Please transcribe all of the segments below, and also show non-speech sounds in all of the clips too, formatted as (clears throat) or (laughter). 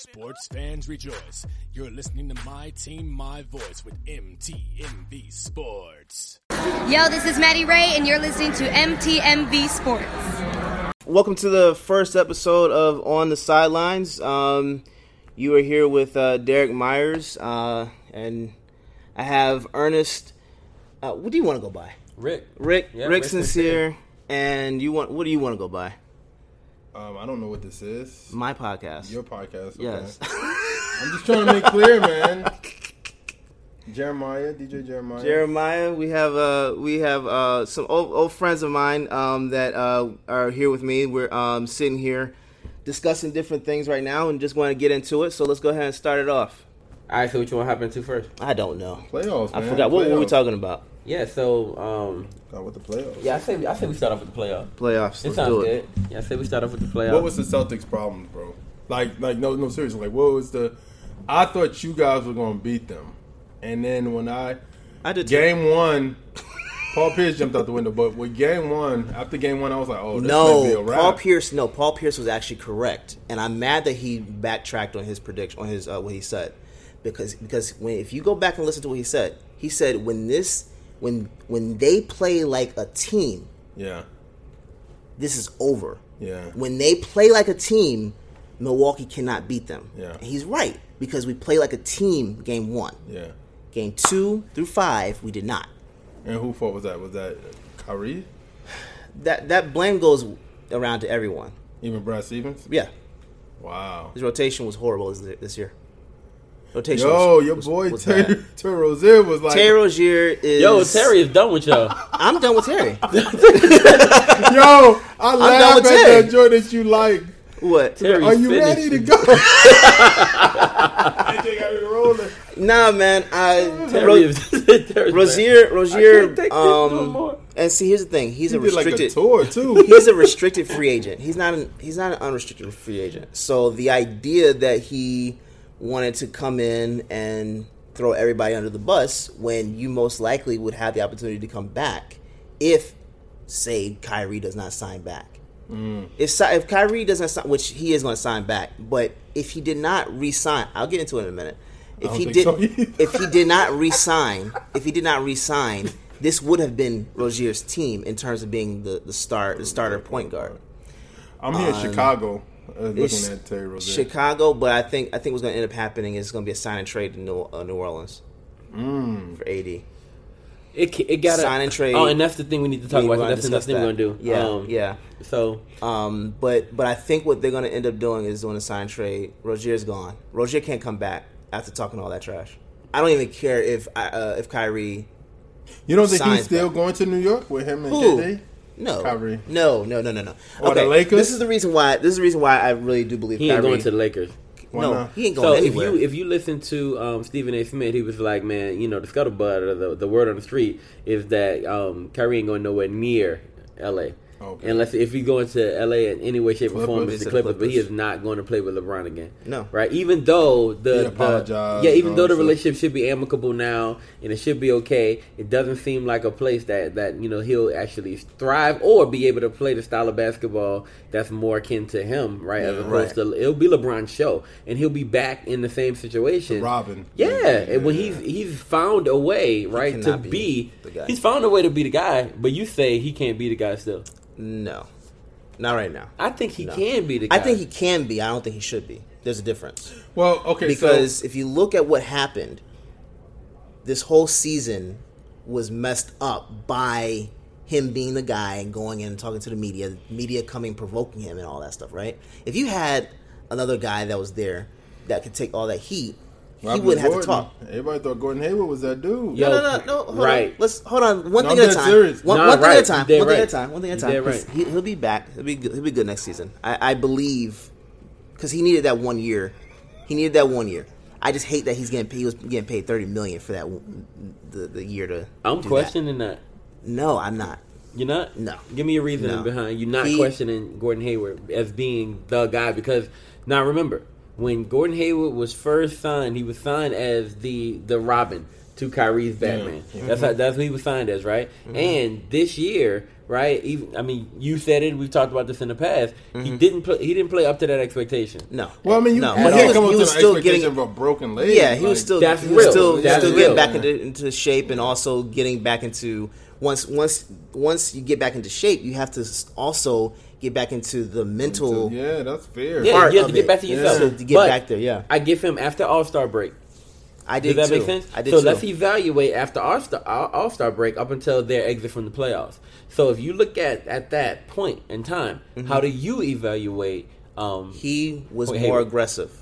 Sports fans rejoice. You're listening to My Team, My Voice with MTMV Sports. Yo, this is Maddie Ray, and you're listening to MTMV Sports. Welcome to the first episode of On the Sidelines. Um, you are here with uh, Derek Myers, uh, and I have Ernest. Uh, what do you want to go by? Rick. Rick. Yeah, Rick Rick Sincere. And you want? What do you want to go by? Um, I don't know what this is. My podcast. Your podcast. Okay. yes. I'm just trying to make clear, man. Jeremiah, DJ Jeremiah. Jeremiah, we have uh we have uh some old, old friends of mine um that uh are here with me. We're um sitting here discussing different things right now and just want to get into it. So let's go ahead and start it off. All right, so what you want to happen to first? I don't know. Playoffs, I man. forgot what were we Playoffs. talking about? Yeah, so um, Got with the playoffs. yeah, I say I say we start off with the playoff. Playoffs. It Let's sounds do good. it. Yeah, I say we start off with the playoff. What was the Celtics' problems, bro? Like, like no, no, seriously. Like, what was the? I thought you guys were gonna beat them, and then when I I did too. game one, Paul Pierce jumped out the window. But with game one, after game one, I was like, oh, this may be a No, wrap. Paul Pierce. No, Paul Pierce was actually correct, and I'm mad that he backtracked on his prediction on his uh, what he said, because because when if you go back and listen to what he said, he said when this when when they play like a team, Yeah, this is over. yeah. When they play like a team, Milwaukee cannot beat them. Yeah. And he's right because we play like a team. Game one, Yeah. game two through five, we did not. And who fault was that? Was that Kyrie? That that blame goes around to everyone. Even Brad Stevens? Yeah, Wow. his rotation was horrible this, this year. Rotation. Yo, was- your was- boy was Terry, bad. (laughs) Terry Rozier was like, Terry Rozier is Yo, Terry is done with y'all. (laughs) I'm done with Terry. (laughs) Yo, I done laugh with at Terry. that joint that you like. what? Terry's Are you finished. ready to go? AJ got me rolling. Nah, man. I Terry Ro- is, Terry's Rozier, I Rozier. can't take no Um, more. and see, here's the thing. He's He a did like a restricted. tour too. he's a restricted free agent. He's not an he's not an unrestricted free agent. So the idea that he wanted to come in and throw everybody under the bus when you most likely would have the opportunity to come back if say Kyrie does not sign back. Mm. If Si- if Kyrie doesn't sign, which he is going to sign back, but if he did not re-sign, I'll get into it in a minute. If he did, so if he did not re-sign, if he did not re-sign, this would have been Rozier's team in terms of being the the start the starter point guard. I'm here in um, Chicago uh, looking It's at Terry Rozier. Chicago, but I think I think what's going to end up happening is going to be a sign and trade to New, uh, New Orleans Mm. for AD. It ca- it got Sign and trade. Oh, and that's the thing we need to talk about. That's the next discuss thing we're gonna do. Yeah, Um, yeah. So Um, but but I think what they're going to end up doing is doing a sign and trade. Rozier's gone. Rozier can't come back after talking all that trash. I don't even care if uh, if Kyrie. You don't think Signs he's still back. going to New York with him and Who? KD? No, Kyrie. No, no, no, no, no. Or the Lakers? This is the reason why. This is the reason why I really do believe he ain't Kyrie. going to the Lakers. Why no, not? he ain't going So going if you if you listen to um, Stephen A. Smith, he was like, man, you know, the scuttlebutt or the, the word on the street is that um, Kyrie ain't going nowhere near L.A. Okay. Unless if he's going to L.A. in any way, shape, or form, it's the Clippers, but he is not going to play with LeBron again. No. right? Even though the, He the- yeah, even though the relationship should be amicable now and it should be okay, it doesn't seem like a place that that you know he'll actually thrive or be able to play the style of basketball that's more akin to him, right? As Yeah, opposed to it'll be LeBron's show, and he'll be back in the same situation. The Robin. Yeah, Yeah, and when yeah. he's he's found a way, right, to be, be the guy. he's found a way to be the guy. But you say he can't be the guy still. no, not right now. I think he No. can be the guy. I think he can be. I don't think he should be. There's a difference Well, okay, because so if you look at what happened, this whole season was messed up by him being the guy and going in and talking to the media, media coming provoking him and all that stuff. Right? If you had another guy that was there that could take all that heat, he wouldn't have to talk. Everybody thought Gordon Hayward was that dude. Yo, no, no, no, no. Hold right. On. Let's hold on. One No, thing I'm at a time. One, Nah, one thing at a time. One dead thing at a time. One thing at a time. right. He, he'll be back. He'll be good. he'll be good next season. I, I believe because he needed that one year. He needed that one year. I just hate that he's getting paid. He was getting paid thirty million for that the the year to. I'm do questioning that. That. No, I'm not. You're not? No. Give me a reasoning No. behind you not He- questioning Gordon Hayward as being the guy because now remember when Gordon Hayward was first signed, he was signed as the the Robin to Kyrie's Batman. Yeah. That's how, that's what he was signed as, right? Mm-hmm. And this year, right? Even I mean, you said it. We've talked about this in the past. Mm-hmm. He didn't play. He didn't play up to that expectation. No. Well, I mean, you, no, you but can't he come was, up he was an still getting. of a broken leg. Yeah, he was still That's he was real. still, That's still real. getting back into, into shape and also getting back into once once once you get back into shape, you have to also get back into the mental. Yeah, that's fair. Yeah, Part you have to get it. back to yourself. Yeah. To get But back there, yeah. I give him after All Star break. I Does did that too. make sense? I did so too. let's evaluate after All Star All Star break up until their exit from the playoffs. So if you look at at that point in time, how do you evaluate? Um, he was Wait, more Hayward. aggressive.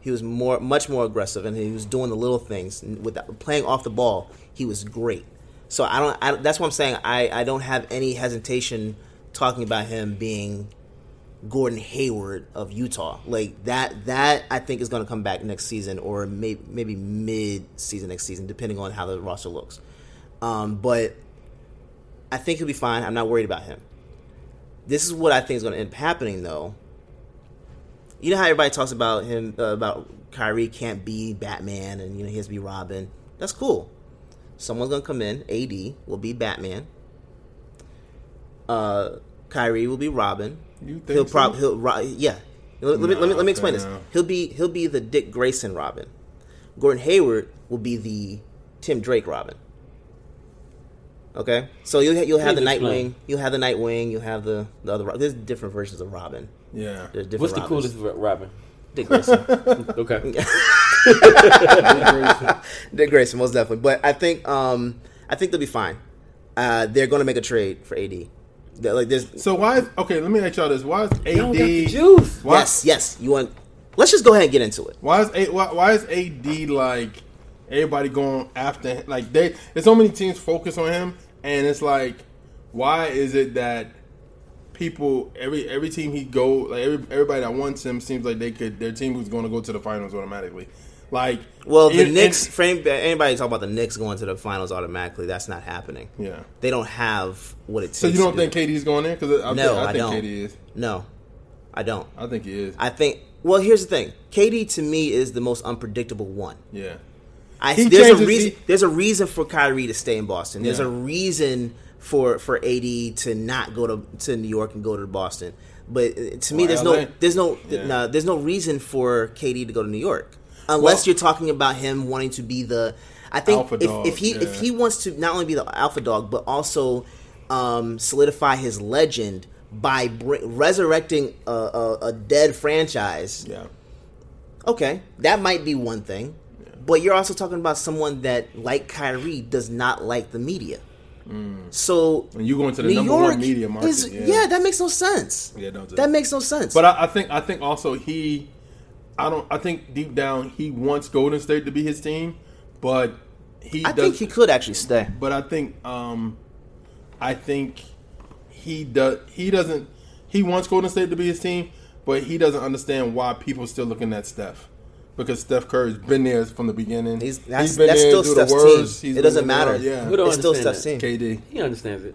He was more, much more aggressive, and he was doing the little things. And With playing off the ball, he was great. So I don't. I, that's what I'm saying. I, I don't have any hesitation talking about him being Gordon Hayward of Utah. Like that. That I think is going to come back next season, or maybe maybe mid season next season, depending on how the roster looks. Um, but I think he'll be fine. I'm not worried about him. This is what I think is going to end up happening, though. You know how everybody talks about him uh, about Kyrie can't be Batman and you know he has to be Robin. That's cool. Someone's gonna come in. AD will be Batman. Uh, Kyrie will be Robin. You think he'll so? probably he'll ro- yeah. Let, let me, let me let me explain this. fam. He'll be he'll be the Dick Grayson Robin. Gordon Hayward will be the Tim Drake Robin. Okay, so you'll ha- you'll have Please the. Nightwing, you'll have the Nightwing, you'll have the the other. Ro- There's different versions of Robin. Yeah. There's different what's the Robins. coolest Robin? Dick Grayson. (laughs) Okay, (laughs) (laughs) Dick Grayson, most definitely. But I think um I think they'll be fine. Uh, they're going to make a trade for AD. They're like there's So why? Is, okay, let me ask y'all this: Why is AD? Got the juice. Why, yes, yes. You want? Let's just go ahead and get into it. Why is A, why, why is AD like everybody going after him? Like they, there's so many teams focus on him, and it's like, why is it that people every every team he go like every, everybody that wants him seems like they could their team was going to go to the finals automatically. Like, Well, the and- Knicks. and- For anybody talk about the Knicks going to the finals automatically, that's not happening. yeah. They don't have what it takes. So you don't think do. KD's going there? Because I, No, I, I think don't. KD is. No, I don't. I think he is. I think. Well, here's the thing. KD to me is the most unpredictable one. yeah. I, He there's a changes- reason. he- there's a reason for Kyrie to stay in Boston. There's Yeah. a reason for for AD to not go to to New York and go to Boston. But uh, to me, there's LA. no there's no Yeah. no there's no reason for KD to go to New York unless Well- you're talking about him wanting to be the. I think Alpha if, dog, if he if he wants to not only be the alpha dog but also um, solidify his legend by br- resurrecting a, a, a dead franchise Yeah. Okay, that might be one thing, but you're also talking about someone that, like Kyrie, does not like the media. So And you going to the New number York one media market? is yeah. yeah. that makes no sense. Yeah, it doesn't. that makes no sense. But I, I think I think also he, I don't. I think deep down he wants Golden State to be his team, but he I does. think he could actually stay. but I think um, I think he does. He doesn't. He wants Golden State to be his team, but he doesn't understand why people are still looking at Steph. Because Steph Curry's been there from the beginning. He's that's, been that's there still through the Steph's worst. team. He's It doesn't there, matter. Yeah, Who don't it's still understand Steph's that? team. KD. He understands it.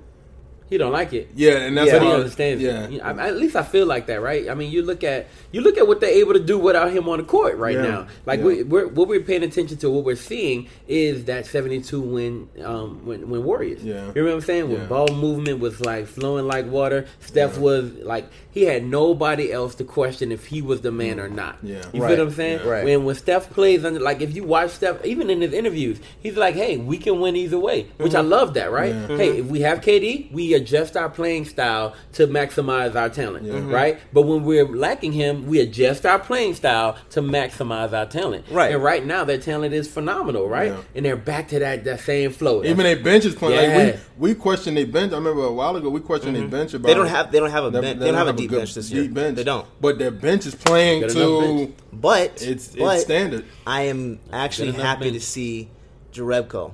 He don't like it. Yeah, and that's Yeah. But he understands Yeah, it. You know, I- at least I feel like that, right? I mean, you look at you look at what they're able to do without him on the court right Yeah. now. Like Yeah. we, we're what we're paying attention to, what we're seeing is that seventy-two win, um, win, win Warriors. Yeah. you remember what I'm saying? When ball movement was like flowing like water. Steph was like he had nobody else to question if he was the man or not. Yeah. you Right. feel what I'm saying? Yeah. Right. When when Steph plays under, like if you watch Steph, even in his interviews, he's like, "Hey, we can win either way," which I love that, right? Yeah. Hey, if we have KD, we adjust our playing style to maximize our talent, Yeah. Mhm. right? But when we're lacking him, we adjust our playing style to maximize our talent. Right. And right now, their talent is phenomenal, right? Yeah. And they're back to that that same flow. Even their bench is playing. Yeah. Like we, we questioned their bench. I remember a while ago we questioned their bench about They don't have they don't have a They- bench. they They don't have a a deep good bench this year. deep bench. They don't. But their bench is playing Good enough to. But it's it's but standard. I am actually enough happy to see Jerebko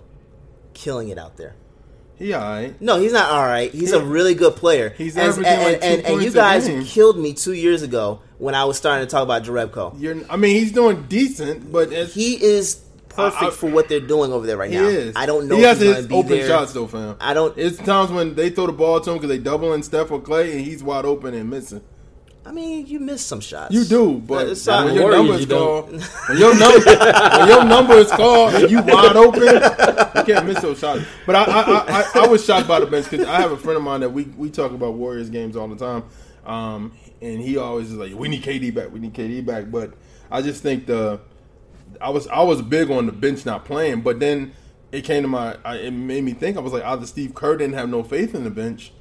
killing it out there. He alright. No, he's not all right. He's a really good player. He's and, averaging and, like two and, and you guys killed me two years ago when I was starting to talk about Jerebko. You're, I mean, he's doing decent, but He is perfect I- I- for what they're doing over there right he now. is. I don't know He if has his be open there. shots though, fam. I don't- It's times when they throw the ball to him because they doubling Steph or Clay, and he's wide open and missing. I mean, you miss some shots. You do, but It's when not- your Warriors, number you is called, (laughs) when your number, when your number is called, and you wide open, you can't miss those shots. But I, I, I, I, was shocked by the bench because I have a friend of mine that we we talk about Warriors games all the time, um, and he always is like, "We need KD back. We need KD back." But I just think the I was I was big on the bench not playing, but then it came to my I, it made me think I was like either Steve Kerr didn't have no faith in the bench,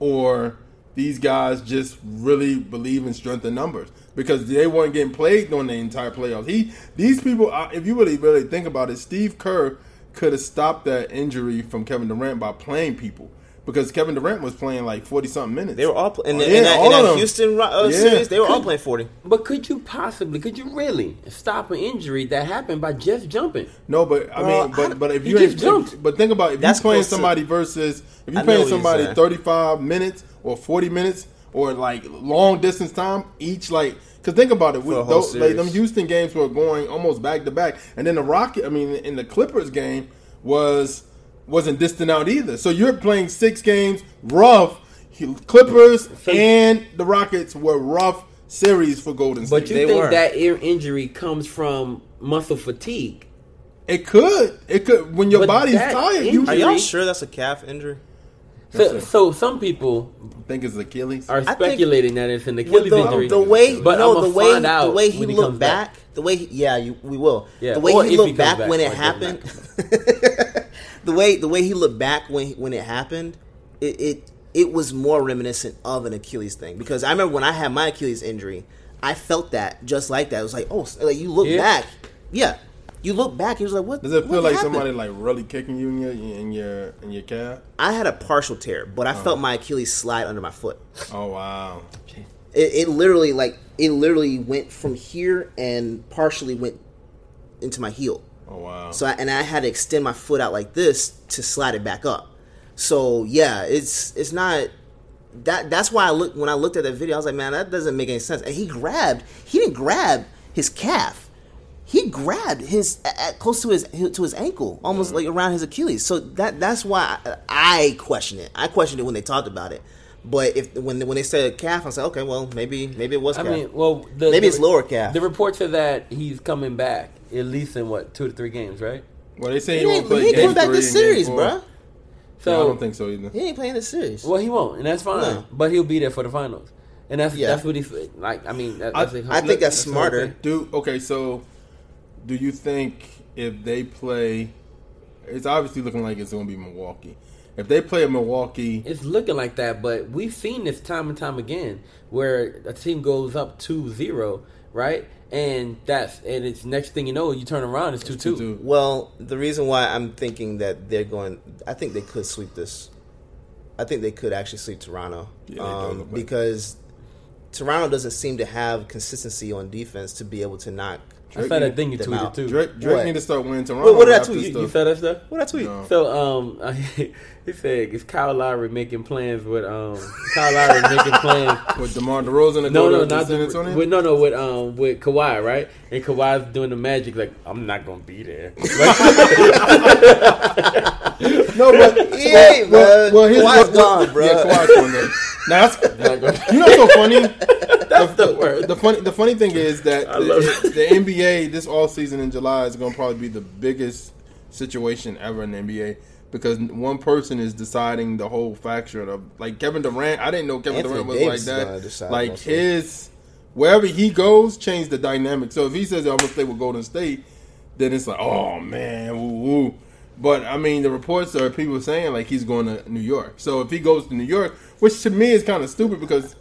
or these guys just really believe in strength in numbers because they weren't getting played during the entire playoffs. He these people, if you really really think about it, Steve Kerr could have stopped that injury from Kevin Durant by playing people. Because Kevin Durant was playing like forty something minutes. They were all pl- in, Yeah, in that, all in that. Houston uh, Yeah. series. They were all playing forty. But could you possibly, could you really stop an injury that happened by just jumping? No, but I Well, mean, but but if you just ain't, jumped. but think about if That's you're playing close to- somebody versus if you're know playing what you're somebody 35 minutes or 40 minutes or like long distance time each, like because think about it, with a whole those, like them. Houston games were going almost back to back, and then the Rocket, I mean, in the Clippers game was wasn't distant out either. So you're playing six games rough. Clippers and the Rockets were rough series for Golden State. But you They think were. that ear injury comes from muscle fatigue? it could, it could when your But body's that tired. You Are injury- y'all sure that's a calf injury? So, it. so some people think it's Achilles. are think- speculating that it's an Achilles the, injury. the way, but no, I'ma the way, find out the way he when he looked comes back, back. the way, he, yeah, you, we will. Yeah, the way or he looked back, back, when it happened, doesn't (laughs) (laughs) the way, the way he looked back when when it happened, it, it it was more reminiscent of an Achilles thing because I remember when I had my Achilles injury, I felt that just like that. It was like, oh, like you look Yeah. back, yeah, you look back, it was like, what Does it feel like happened? somebody like really kicking you in your in your in your calf? I had a partial tear, but I oh. felt my Achilles slide under my foot. Oh wow! It, it literally like it literally went from here and partially went into my heel. Oh wow! So I, and I had to extend my foot out like this to slide it back up. So yeah, it's it's not that. That's why I look when I looked at that video. I was like, man, that doesn't make any sense. And he grabbed. He didn't grab his calf. He grabbed his at, close to his to his ankle, almost like around his Achilles. So that that's why I, I question it. I questioned it when they talked about it. But if when when they said calf, I said, okay, well maybe maybe it was I calf. mean, well, the, Maybe the- it's lower calf. The reports are that he's coming back at least in what two to three games, right? well, they say he he, won't play he ain't game coming back three this series, four. bruh. So Yeah, I don't think so either. He ain't playing this series. Well, he won't, and that's fine. No. But he'll be there for the finals, and that's Yeah. that's what he's like. I mean, that, I- that's I think that's smarter. Do okay. So, do you think if they play, it's obviously looking like it's going to be Milwaukee. If they play at Milwaukee, It's looking like that, but we've seen this time and time again where a team goes up 2-0, right? And that's and it's next thing you know, you turn around, it's two two. Well, the reason why I'm thinking that they're going, I think they could sweep this. I think they could actually sweep Toronto Yeah, um, because Toronto doesn't seem to have consistency on defense to be able to knock. I saw that thing you tweeted out. too. Drake, Drake What? need to start winning Toronto. What- what did I tweet? You, stuff. you saw that stuff? What did I tweet? No. So um, (laughs) he said is Kyle Lowry making plans with um Kyle Lowry making plans. (laughs) with DeMar DeRozan to No, go no, not San Antonio. with, no, no, with um with Kawhi, right? And Kawhi's doing the magic, like I'm not gonna be there. (laughs) no, but He ain't, well, man. well, here's Kawhi's what- gone, bro. Yeah, Kawhi's gone. There. Now that's you know what's so funny. (laughs) That's the word. The funny, the funny thing is that the, the NBA this all season in July is going to probably be the biggest situation ever in the NBA because one person is deciding the whole faction of like Kevin Durant. I didn't know Kevin Anthony Durant was Davis like that. Like most his wherever he goes, change the dynamic. So if he says I'm gonna stay with Golden State, then it's like oh man, woo woo. But I mean, the reports are people saying like he's going to New York. So if he goes to New York, which to me is kind of stupid because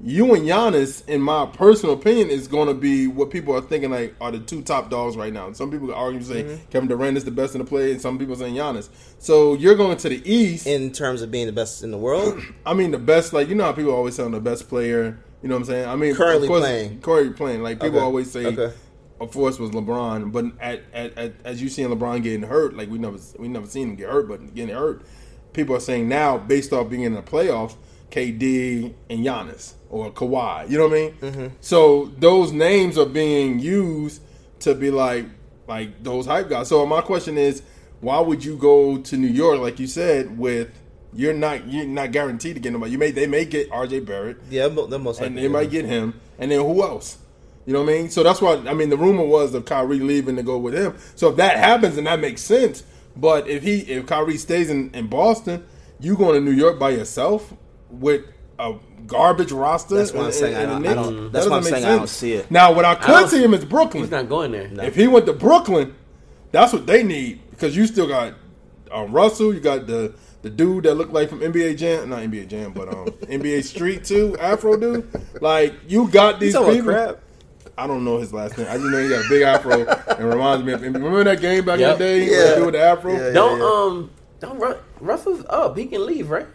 you and Giannis, in my personal opinion, is going to be what people are thinking like are the two top dogs right now. Some people argue say Mm-hmm. Kevin Durant is the best in the play, and some people saying Giannis. So you're going to the East. In terms of being the best in the world, (clears throat) I mean, the best, like you know how people always say I'm the best player. You know what I'm saying? I mean, Currently course, playing. currently playing. Like people Okay. always say, Okay. Of course, was LeBron. But at, at, at as you seeing LeBron getting hurt, like we never we never seen him get hurt, but getting hurt, people are saying now based off being in the playoffs, KD and Giannis or Kawhi. You know what I mean? Mm-hmm. So those names are being used to be like like those hype guys. So my question is, why would you go to New York, like you said, with you're not you're not guaranteed to get nobody. You may they may get R.J. Barrett, Yeah, they're most and they might get him, and then who else? You know what I mean? So that's why I mean the rumor was of Kyrie leaving to go with him. So if that happens, then that makes sense. But if he if Kyrie stays in, in Boston, you going to New York by yourself with a garbage roster. That's what I'm saying. and- I and don't- I don't- that's That what I'm doesn't make saying. I don't see it. Now, what I could don't- see him is Brooklyn. He's not going there. If he went to Brooklyn, that's what they need because you still got um, Russell. You got the the dude that looked like from NBA Jam, not NBA Jam, but um, NBA Street too, Afro dude. Like you got these talking about people. Crab? I don't know his last name. I just know he got a big afro and reminds me of. Remember that game back Yep. in the day? Yeah. Yeah. Dude with the afro. Yeah, yeah. Don't um don't Ru- Russell's up. He can leave, right?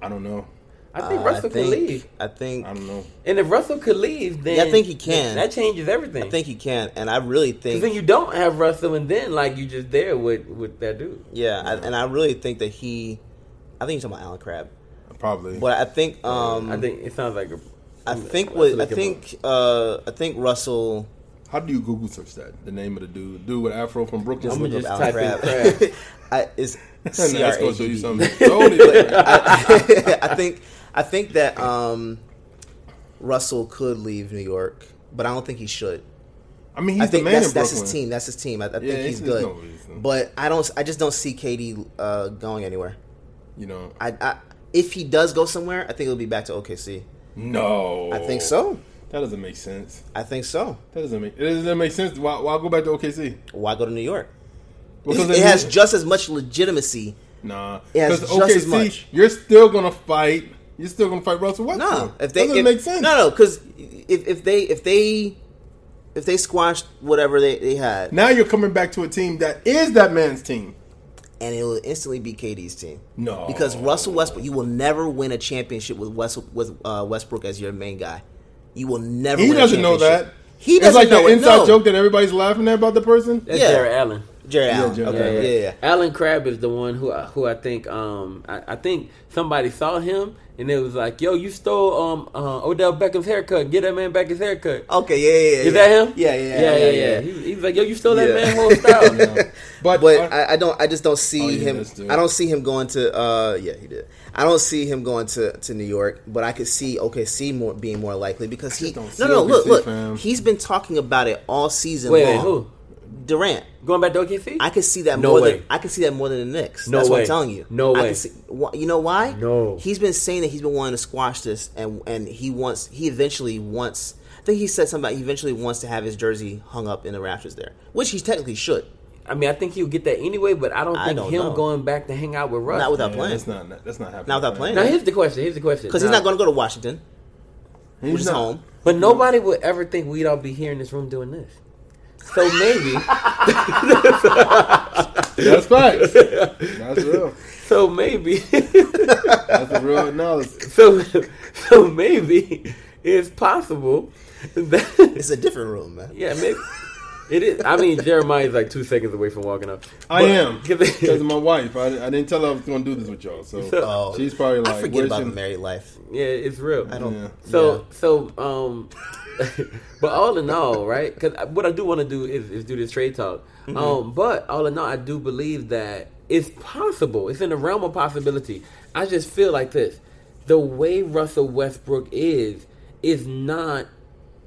I don't know. I think Uh, Russell I can leave. I think I don't know. And if Russell could leave, then Yeah, I think he can. That changes everything. I think he can, and I really Because think then you don't have Russell, and then like you just there with with that dude. yeah, I, and I really think that he. I think you're talking about Allen Crabbe, Probably. but I think um I think it sounds like a. I think what I look him think uh I think Russell. How do you Google search that? The name of the dude, dude with afro from Brooklyn. I'm Look just type Crab. in Crab. (laughs) I, it's That's C R gonna show you something. (laughs) I, (laughs) I think I think that um, Russell could leave New York, but I don't think he should. I mean, he's I think the man that's, in that's his team. That's his team. I, I think he's good. no but I don't. I just don't see KD uh, going anywhere. You know, I, I if he does go somewhere, I think it'll be back to OKC. No. I think so. That doesn't make sense. I think so. That doesn't make it doesn't make sense. Why, why go back to OKC? Why go to New York? Because it then has just as much legitimacy. nah. it has just as OKC, much. you're still gonna fight. You're still gonna fight Russell Westbrook. No, if they doesn't if, make sense. No, no, because if, if they if they if they squashed whatever they, they had, Now you're coming back to a team that is that man's team. And it will instantly be KD's team. No. because Russell Westbrook, you will never win a championship with West, with uh, Westbrook as your main guy. You will never. He win doesn't know that. He doesn't like know that it, inside no. joke that everybody's laughing at about the person. That's Yeah. Jarrett Allen. Jerry Yeah, Allen. Jerry okay, Allen. yeah, yeah. yeah. Allen Crabbe is the one who who I think um I, I think somebody saw him and it was like, yo, you stole um uh, Odell Beckham's haircut. Get that man back his haircut. Okay, yeah, yeah, yeah. Is that him? Yeah, yeah, yeah, yeah. yeah. He, he was like, yo, you stole that Yeah. man whole style. (laughs) But, But uh, I, I don't. I just don't see Oh, him. that's. I don't see him going to. uh Yeah, he did. I don't see him going to, to New York. But I could see OKC more being more likely because he. don't No, see no. Look, OKC, look. fam. He's been talking about it all season. Wait, long. wait, who? Durant. Going back to OKC? I could see that No more way. than I could see that more than the Knicks. No That's what. I'm telling you. No I way. see, you know why? No. He's been saying that he's been wanting to squash this, and and he wants. He eventually wants. I think he said something about he eventually wants to have his jersey hung up in the rafters there, which he technically should. I mean, I think he'll get that anyway, but I don't I think don't him know. going back to hang out with Russ. Not without yeah, playing. that's not that's not happening. Not without man. playing. Now here's the question. Here's the question. Because he's not going to go to Washington, He's which is not- home. But nobody would ever think we'd all be here in this room doing this. So maybe, That's facts. That's real. so maybe, That's a real analysis. so so maybe it's possible that It's a different room, man. yeah, maybe it is. I mean, Jeremiah is like two seconds away from walking up. I But- am because of my wife. I, I didn't tell her I was going to do this with y'all, so Oh. she's probably like, I forget where's about your- the married life. yeah, it's real. I don't. Yeah. So so um, (laughs) but all in all, right? Because what I do want to do is, is do this trade talk. Mm-hmm. Um, but all in all, I do believe that it's possible. It's in the realm of possibility. I just feel like this: the way Russell Westbrook is is not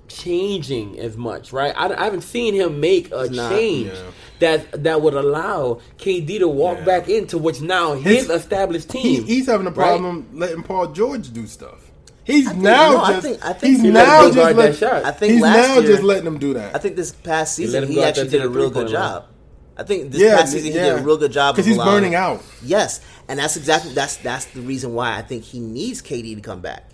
changing as much, right? I, I haven't seen him make a not, change yeah. that that would allow KD to walk Yeah. back into what's now his, His- established He, team. he's having a right? problem letting Paul George do stuff. He's think- now no, I just think- I think he's he let now just guard that let, shot. I think he's last now year, just letting him do that. I think this past season him he, actually did a real good three-point line. job. I think this yeah, past season he did a real good job because he's allowing- burning out. Yes, and that's exactly that's that's the reason why I think he needs KD to come back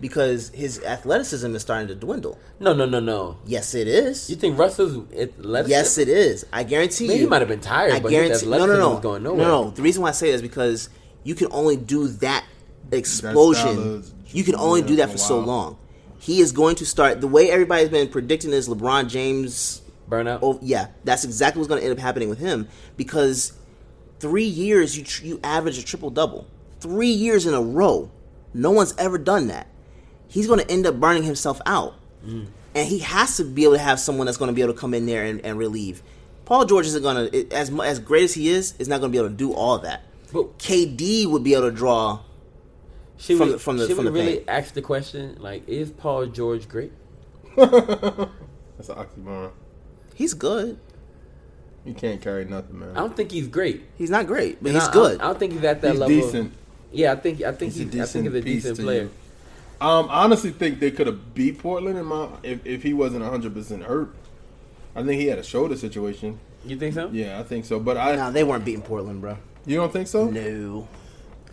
because his athleticism is starting to dwindle. no, no, no, no. Yes, it is. You think Russell's athleticism? Yes, it is. I guarantee Man, you. he might have been tired, I but his guarantee. No, no, no, was going no, nowhere. no. no, The reason why I say it is because you can only do that explosion. of- You can only do that for so long. He is going to start the way everybody's been predicting is LeBron James Burnout. Oh yeah, that's exactly what's going to end up happening with him because three years you tr- you average a triple double, three years in a row. No one's ever done that. He's going to end up burning himself out, and he has to be able to have someone that's going to be able to come in there and, and relieve. Paul George isn't going to as as great as he is is not going to be able to do all that. But- KD would be able to draw. Should From we, the- from the- should from we the really paint. ask the question like, is Paul George great? (laughs) That's an oxymoron. He's good. You can't carry nothing, man. I don't think he's great. He's not great, but And he's I- good. I, I don't think he's at that He's level. decent. Yeah, I think I think He's a he's, I think he's a decent piece decent to player. you. Um, I honestly think they could have beat Portland in my if, if he wasn't hundred percent hurt. I think he had a shoulder situation. You think so? Yeah, I think so. But I, no, they weren't beating Portland, bro. you don't think so? No,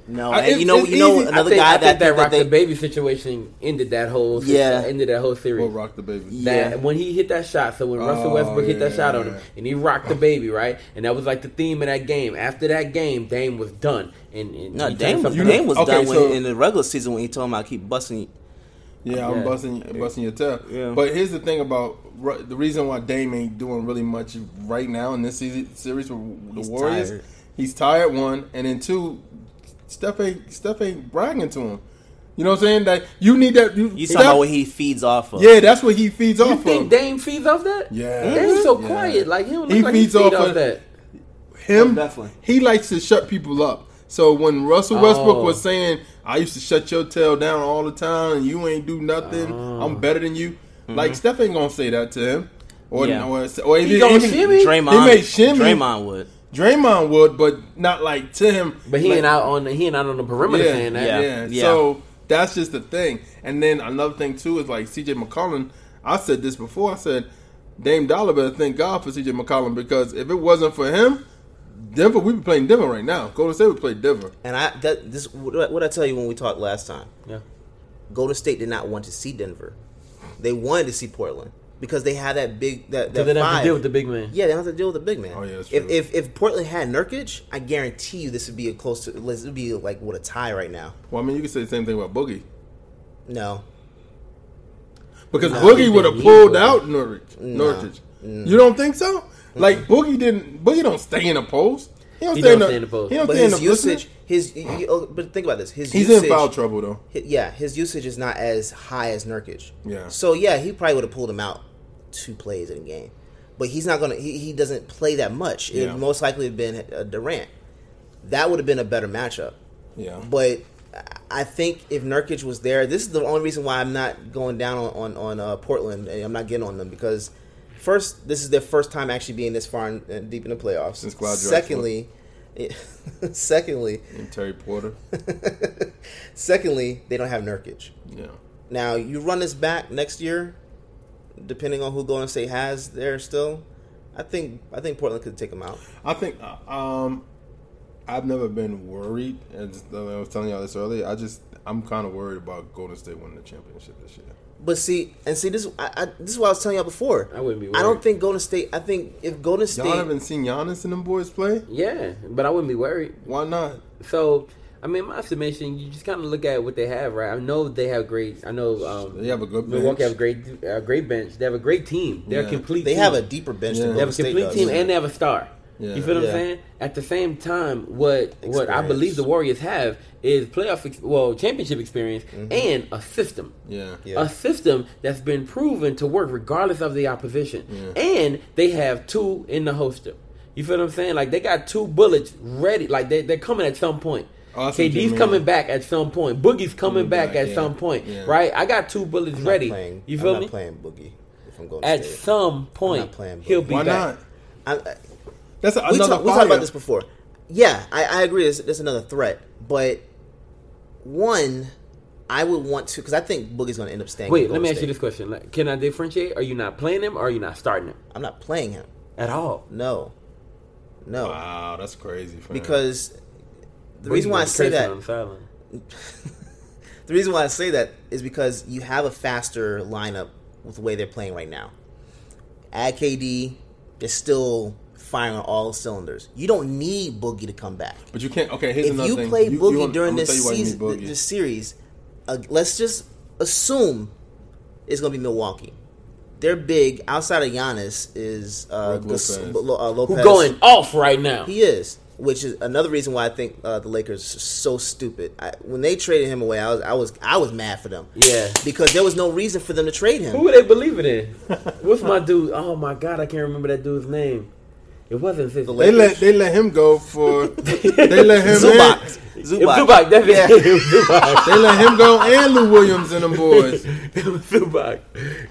no. I- and you know, you know, easy. I another think, guy that, that, that rock the baby situation ended that whole Yeah. ended that whole series. We'll rock the baby. Yeah. When he hit that shot, so when Russell Oh, Westbrook hit that yeah. shot on him and he rocked the baby, right? And that was like the theme of that game. After that game, Dame was done. And, and no, Dame, turned was- something You- Dame was okay, done when, in the regular season when he told him I keep busting. Yeah, I'm Yeah. busting busting your tail. Yeah. But here's the thing about the reason why Dame ain't doing really much right now in this season, series with the He's Warriors. tired. He's tired. One and then two, Steph ain't Steph ain't bragging to him. You know what I'm saying? That you need that. You, You Steph- talking about what he feeds off of? Yeah, that's what he feeds You off You think of. Dame feeds off that? Yeah. Dame's so Yeah. quiet. Like he don't look He like feeds he feed off off, of- that. Him, Oh, definitely. he likes to shut people up. So when Russell Westbrook Oh. was saying, "I used to shut your tail down all the time, and you ain't do nothing. Oh. I'm better than you," like Steph ain't gonna say that to him, or Mm-hmm. Yeah. or, or if He gonna even- shimmy? Draymond, He may shimmy. Draymond would. Draymond would, but not like to him. But he like, ain't out on the, he ain't out on the perimeter yeah, saying that. yeah, Yeah, yeah. So that's just the thing. And then another thing too is like CJ McCollum. I said this before. I said Dame Dollar better thank God for CJ McCollum because if it wasn't for him, Denver we'd be playing Denver right now. Golden State would play Denver. And I that this what what I tell you when we talked last time. Yeah. Golden State did not want to see Denver. They wanted to see Portland because they had that big that So that they don't have to deal with the big man. Yeah, they don't have to deal with the big man. Oh, yeah, that's if, true. if if Portland had Nurkic, I guarantee you this would be a close to this would be like what a tie right now. Well, I mean, you could say the same thing about Boogie No, because No, Boogie would have pulled out Nurkic. No. Nurkic. You don't think so? Like Boogie didn't. Boogie don't stay in the post. He don't He don't the, stay in the post. He don't but stay in his the usage, his oh, but think about this. His He's usage, in foul trouble though. hi- yeah, his usage is not as high as Nurkic. Yeah. So yeah, he probably would have pulled him out two plays in a game, but he's not gonna. He, he doesn't play that much. It Yeah. would most likely have been uh, Durant. That would have been a better matchup. Yeah. But I think if Nurkic was there, this is the only reason why I'm not going down on on, on uh, Portland. and I'm not getting on them because first, this is their first time actually being this far and uh, deep in the playoffs. Since Clyde Drexler. secondly, (laughs) secondly, And Terry Porter. (laughs) secondly, they don't have Nurkic. Yeah. Now you run this back next year, depending on who Golden State has there still. I think I think Portland could take them out. I think um, I've never been worried. As I was telling y'all this earlier. I just I'm kind of worried about Golden State winning the championship this year. But see, and see this. I, I, this is what I was telling y'all before. I wouldn't be Worried. I don't worried. think Golden State. I think if Golden State, Y'all haven't seen Giannis and them boys play? Yeah, but I wouldn't be worried. Why not? So, I mean, my estimation, you just kind of look at what they have, right? I know they have great. I know um, They have a good Milwaukee bench. have a great, uh, great bench. They have a great team. They're Yeah. a complete. they team. have a deeper bench Yeah. than They have Golden a State complete does. team, and they have a star. Yeah. You feel what Yeah. I'm saying? At the same time, what what I believe the Warriors have is playoff, ex- well, championship experience mm-hmm. and a system. Yeah. Yeah. A system that's been proven to work regardless of the opposition, and they have two in the holster. You feel what I'm saying? Like they got two bullets ready. Like they they're coming at some point. Oh, I see what KD's coming back at some point. Boogie's coming Coming back, back, at yeah. some point, Yeah. right? I got two bullets I'm ready. playing- you I'm feel not me? playing Boogie if I'm going At State. some point, playing he'll be Why back. not? I, I, That's we, another. talk, we talked about this before. Yeah, I, I agree. There's, there's another threat, but one, I would want to because I think Boogie's going to end up staying. Wait, let me Golden ask you this question: Like, Can I differentiate? Are you not playing him, or are you not starting him I'm not playing him. at all? No, no, Wow, that's crazy. Fam. because the reason why I say that the. (laughs) The reason why I say that is because you have a faster lineup with the way they're playing right now. Add KD, they're still firing on all cylinders. You don't need Boogie to come back. but you can't. Okay, here's If another you thing. play Boogie want- during this tell you why you season, th- Boogie. this series, uh, let's just assume it's going to be Milwaukee. They're big outside of Giannis is uh, Lopez. Lo- uh, Lopez. Who going off right now? He is, which is another reason why I think uh, the Lakers are so stupid. I, when they traded him away, I was I was I was mad for them. Yeah. because there was no reason for them to trade him. Who are they believing in? (laughs) What's my dude? Oh my god, I can't remember that dude's name. It wasn't his. The They let they let him go for (laughs) they let him Zubac. in, Zubac. Zubac. That's it. It Zubac. (laughs) they let him go and Lou Williams and them boys. (laughs) It was Zubac.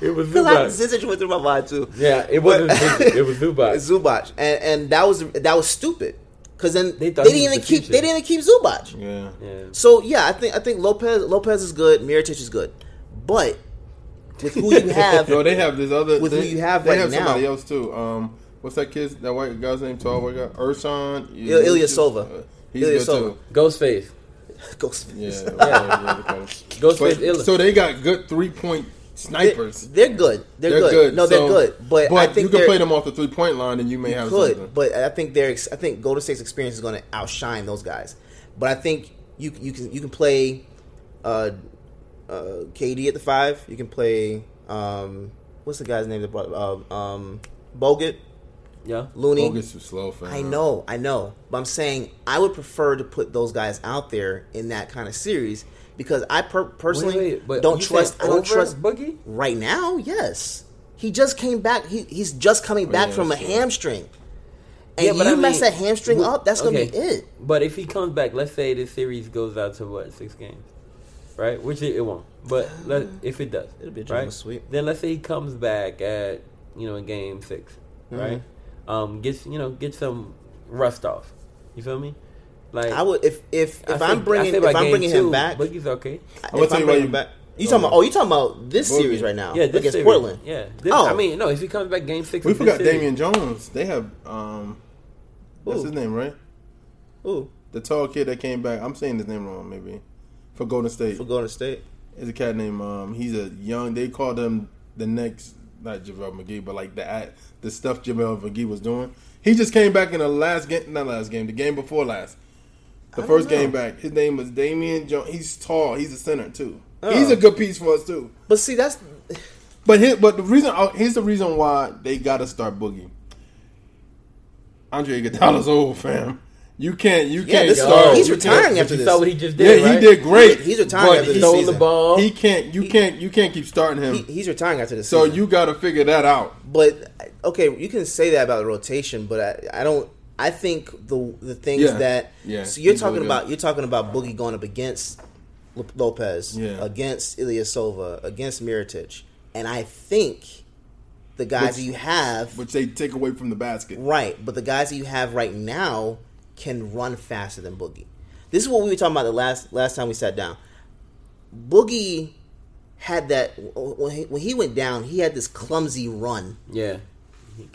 It was Because I- Zubac. Zizic went through my mind too. Yeah, it wasn't. Zizic, it was Zubac. Zubac, and and that was that was stupid. Because then They they, didn't even the keep future. they didn't even keep Zubac. Yeah. Yeah. So yeah, I think I think Lopez Lopez is good, Mirotic is good, but with who you have, Yo, they have this other With who you have They right have somebody else too. Um, what's that kid? That white guy's name? Tall white guy, Ersan. Il- Ilyasova. Uh, he's Ilyasova. good too. Ghostface. (laughs) Ghost- (laughs) Yeah. yeah, they call. Ghostface. But- Illa. so they got good three point snipers. They're good. They're, They're good. good. No, they're good. But, I think you can they're- play them off the three point line, and you may have could, something. but I think their I think Golden State's experience is going to outshine those guys. But I think you you can you can play uh, uh, KD at the five. You can play um, what's the guy's name that brought uh, um, Bogut, Yeah. Looney. Bogut too slow, fam. I know, I know, but I'm saying I would prefer to put those guys out there in that kind of series because I per- personally Wait, wait, but don't you trust. I don't trust Boogie. right now. Yes, he just came back. He, he's just coming back yeah, from a true. hamstring. And Yeah, but you I mess mean, that hamstring w- up, that's gonna be it. But if he comes back, let's say this series goes out to what six games, right? Which it, it won't. But (sighs) let, if it does, It'll be a right? German sweep. Then let's say he comes back at you know in game 6 Mm-hmm. right? Um, gets you know get some rust off. You feel me? Like I would if if if I I'm think- bringing if I'm bringing two, him back, Boogie's okay. if gonna I'm you bringing him back, you talking about? Oh, you talking about this Boogie. series right now? Yeah, this against series. Portland. Yeah, this, Oh. I mean, no. If he comes back game six, We of this forgot Damian Jones. They have um, that's Who? his name, right? Ooh, The tall kid that came back. I'm saying his name wrong, maybe. For Golden State, for Golden State. There's a cat named um. He's a young. They called him the next not JaVale McGee, but like the the stuff JaVale McGee was doing. He just came back in the last game, not last game, the game before last. The I first game back. His name was Damian Jones. He's tall. He's a center too. Oh. He's a good piece for us too. But see, that's But here, but the reason oh, here's the reason why they got to start Boogie. Andre Iguodala's old fam. You can't. You Yeah, can't this- start. he's retiring can't- after You this. saw what he just did. Yeah, did. he did great. He's retiring but after He this stole season. the ball. He can't. You can't. You can't keep starting him. he, he's retiring after this. so season. you got to figure that out. But okay, you can say that about the rotation, but I, I don't. I think the the things Yeah. that Yeah, So you're talking really about you're talking about Boogie going up against Lo- Lopez, Yeah. against Ilyasova, against Mirotic, and I think the guys Which- you have which they take away from the basket. right, but the guys that you have right now can run faster than Boogie. This is what we were talking about the last last time we sat down. Boogie had that when he, when he went down, he had this clumsy run Yeah.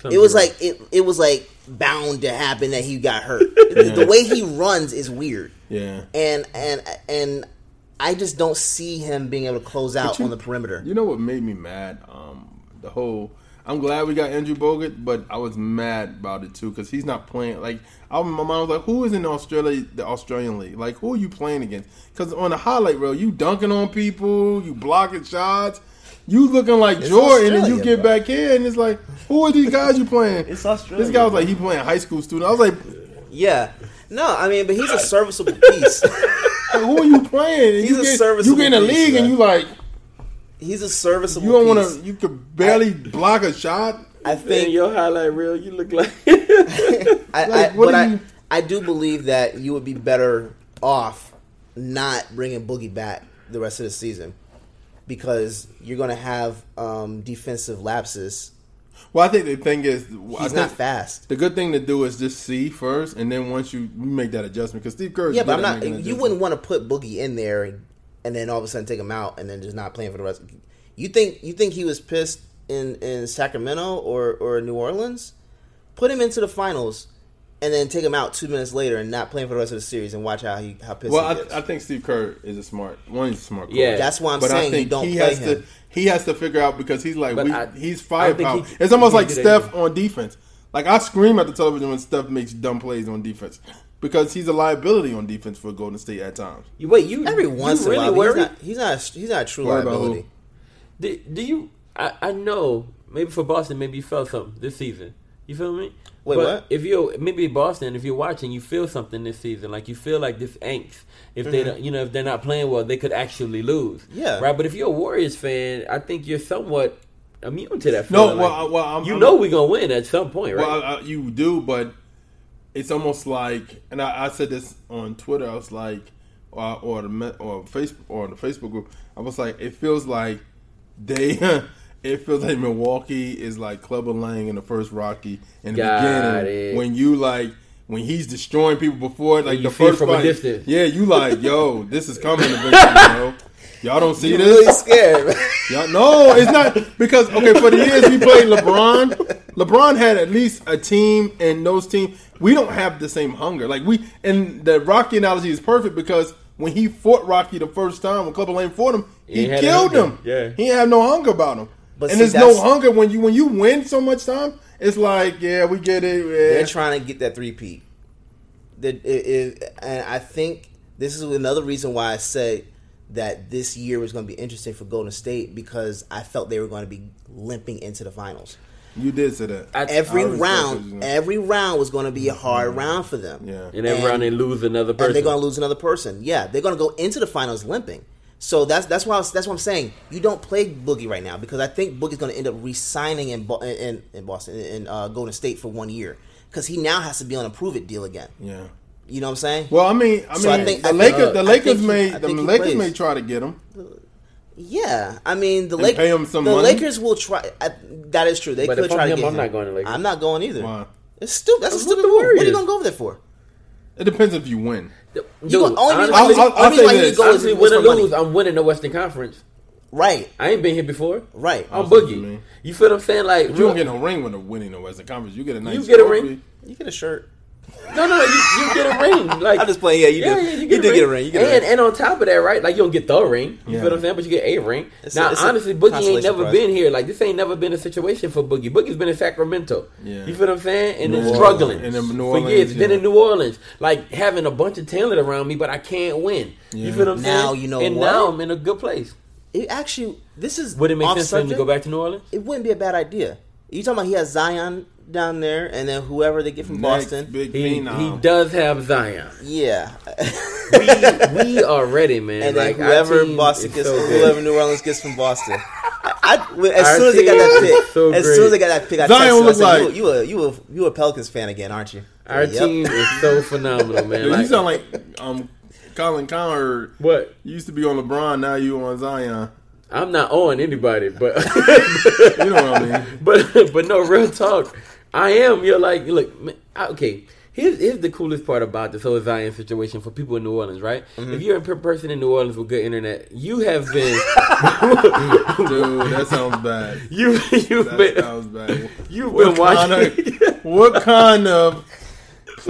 it was like it, it was like bound to happen that he got hurt. (laughs) The- The way he runs is weird, Yeah. and and and I just don't see him being able to close out you- on the perimeter. You know what made me mad? Um, the whole. I'm glad we got Andrew Bogut, but I was mad about it too because he's not playing. Like, I, my mind was like, "Who is in Australia? The Australian league? Like, who are you playing against?" Because on the highlight reel, you dunking on people, you blocking shots, you looking like It's Jordan, and you get bro. back in, and it's like, "Who are these guys you playing?" It's Australia, This guy was like, he playing high school student. I was like, Yeah, no, I mean, but he's a serviceable piece. (laughs) "Who are you playing?" And He's you a get, serviceable you get in the piece, and you like, he's a serviceable. you don't want to. You could barely block a shot. I in think your highlight reel, you look like (laughs) (laughs) I, I, Like, what but do I, you- I do believe that you would be better off not bringing Boogie back the rest of the season because you're going to have um, defensive lapses. Well, I think the thing is, He's not fast. The good thing to do is just see first, and then once you, you make that adjustment, because Steve Kerr. Yeah, but I'm not. You wouldn't want to put Boogie in there and, and then all of a sudden take him out and then just not playing for the rest. You think you think he was pissed in in Sacramento or or New Orleans? Put him into the finals and then take him out two minutes later and not playing for the rest of the series and watch how he how pissed Well, he gets. I, I think Steve Kerr is a smart one. He's a smart. Coach. Yeah. That's why I'm but I saying think you don't he play has him. to. He has to figure out because he's like we, I- he's I don't firepower. he- It's almost like can do Steph on defense. Like I scream at the television when Steph makes dumb plays on defense because he's a liability on defense for Golden State at times. You- wait. You Every you once in really a while, he's not, he's not. He's not a true Worry liability. Do, do you? I, I know maybe for Boston, maybe you felt something this season. You feel me? Wait, but what? If you're maybe Boston, if you're watching, you feel something this season. Like you feel like this angst. If they, don't, you know, if they're not playing well, they could actually lose. Mm-hmm. Yeah. Right. But if you're a Warriors fan, I think you're somewhat immune to that. No, well, Like, I- well, I'm- you I'm- know we're gonna win at some point, right? Well, uh, you do, but it's almost like, and I, I said this on Twitter. I was like, or, or the or Facebook or the Facebook group. I was like, it feels like they. (laughs) It feels like Milwaukee is like Clubber Lang in the first Rocky in the Got beginning it. when you like when he's destroying people before like you the first from fight. Yeah, you like (laughs) yo, this is coming eventually. yo. Y'all don't see You're this? really scared. (laughs) Y'all, no, it's not because okay. For the years we played LeBron, LeBron had at least a team, and those teams we don't have the same hunger. Like we, and the Rocky analogy is perfect because when he fought Rocky the first time, when Clubber Lang fought him, he, had killed him. Yeah. he had no hunger about him. But and see, there's no hunger when you when you win so much time. It's like yeah, we get it. They're trying to get that three peat. That it, it, and I think this is another reason why I said that this year was going to be interesting for Golden State because I felt they were going to be limping into the finals. You did say that. I- Every I round, every round was going to be a hard round for them. Yeah. and every round they lose another person. and they're going to lose another person. Yeah, they're going to go into the finals limping. So that's that's why I was, that's what I'm saying. You don't play Boogie right now because I think Boogie's going to end up re-signing in Bo- in, in Boston in uh, Golden State for one year because he now has to be on a prove it deal again. yeah. You know what I'm saying? Well, I mean, I mean, So I think- the I think- Lakers, the Lakers think he- may, I the Lakers plays. may try to get him. Yeah, I mean the Lakers. pay him some the money? Lakers will try. I, that is true. They But could if I'm try to him, get I'm him. not going to Lakers. I'm not going either. Why? It's stupid. That's a With stupid the move. What are you gonna go over there for? It depends if you win. Dude, You go- only reason why I'll- you- I'll- I'll only reason you go is win or for money. lose, I'm winning the Western Conference. Right, I ain't been here before. right. I'm That's what you Boogie. You feel what I'm saying? Like But you don't get no ring when they're winning the Western Conference. You get a nice. You get a ring. You get a shirt. No, no, no. You, you get a ring. Like I'm just playing. Yeah, you do. yeah, you, get do get a ring. You get a and, ring. and on top of that, right? Like you don't get the ring. You Yeah. feel what I'm saying? But you get a ring. It's now, a honestly, Boogie ain't never prize. been here. Like this ain't never been a situation for Boogie. Boogie's been in Sacramento. Yeah. You feel what I'm saying? And New then struggling And in New Orleans, for Orleans, years. Been in New Orleans, like having a bunch of talent around me, but I can't win. Yeah. You feel what I'm saying? Now you know And what? now I'm in a good place. It actually, this is Would it make off sense for him to go back to New Orleans? It wouldn't be a bad idea. You talking about he has Zion down there, and then whoever they get from Next Boston. big He, he does have Zion. Yeah, (laughs) We, we are ready, man. and like, our whoever team Boston gets, so good. whoever New Orleans gets from Boston. I, I- as Our soon as they got that pick, so as soon as they got that pick, I Zion texted him, I said, like- you, you a you a you a Pelicans fan again, aren't you? Our Yep. team is so phenomenal, man. Yo, you sound like um, Colin Cowherd. what? You used to be on LeBron. Now you on Zion. I'm not on anybody, but (laughs) You know what I mean? (laughs) but but no real talk. I am. You're like look. man, Okay. Here's, here's the coolest part about this whole Zion situation for people in New Orleans, right? Mm-hmm. If you're a person in New Orleans with good internet, you have been (laughs) Dude, that sounds bad. (laughs) you you've That been sounds bad. (laughs) you've What been watching. of what kind of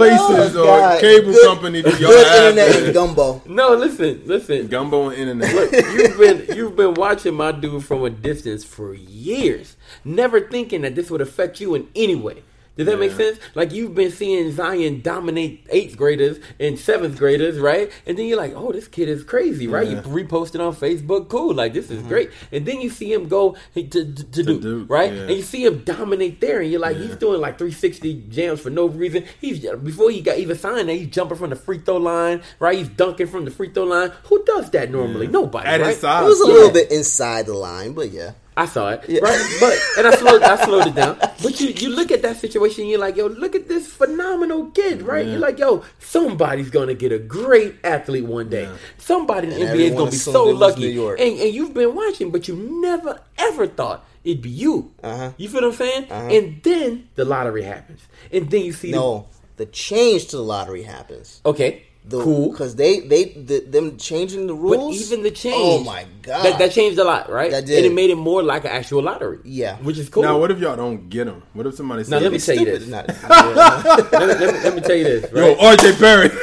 places Oh, or God. cable Good- company do y'all Good have? internet and gumbo. no, listen, listen. Gumbo and internet. Look, you've been you've been watching my dude from a distance for years, never thinking that this would affect you in any way. Does that make sense? Like you've been seeing Zion dominate eighth graders and seventh graders, right? And then you're like, "Oh, this kid is crazy," right? Yeah. Mm-hmm. You repost it on Facebook, cool, like this is great. And then you see him go to, to, to, Duke, Duke, right? yeah. And you see him dominate there, and you're like, Yeah. he's doing like 360 jams for no reason. He's before he got even signed, there, he's jumping from the free throw line, right? He's dunking from the free throw line. Who does that normally? Nobody. At right? his size. It was a Yeah. little bit inside the line, but yeah. I saw it, right? But and I slowed, I slowed it down. But you, you look at that situation, you're like, yo, look at this phenomenal kid, right? Yeah. You're like, yo, somebody's gonna get a great athlete one day. Yeah. Somebody in the NBA is gonna be so lucky. And, and you've been watching, but you never ever thought it'd be you. Uh-huh. You feel what I'm saying? And then the lottery happens, and then you see No, the change to the lottery happens. okay, The, cool. because they they the, them changing the But rules. even the oh change, Oh my god, that, that changed a lot, right? That did. and it made it more like an actual lottery. Yeah. which is cool. Now, what if y'all don't get them? What if somebody says, Now, let me It's tell you this. Not- (laughs) let, me, let, me, let me tell you this, Yo. RJ Barrett. (laughs)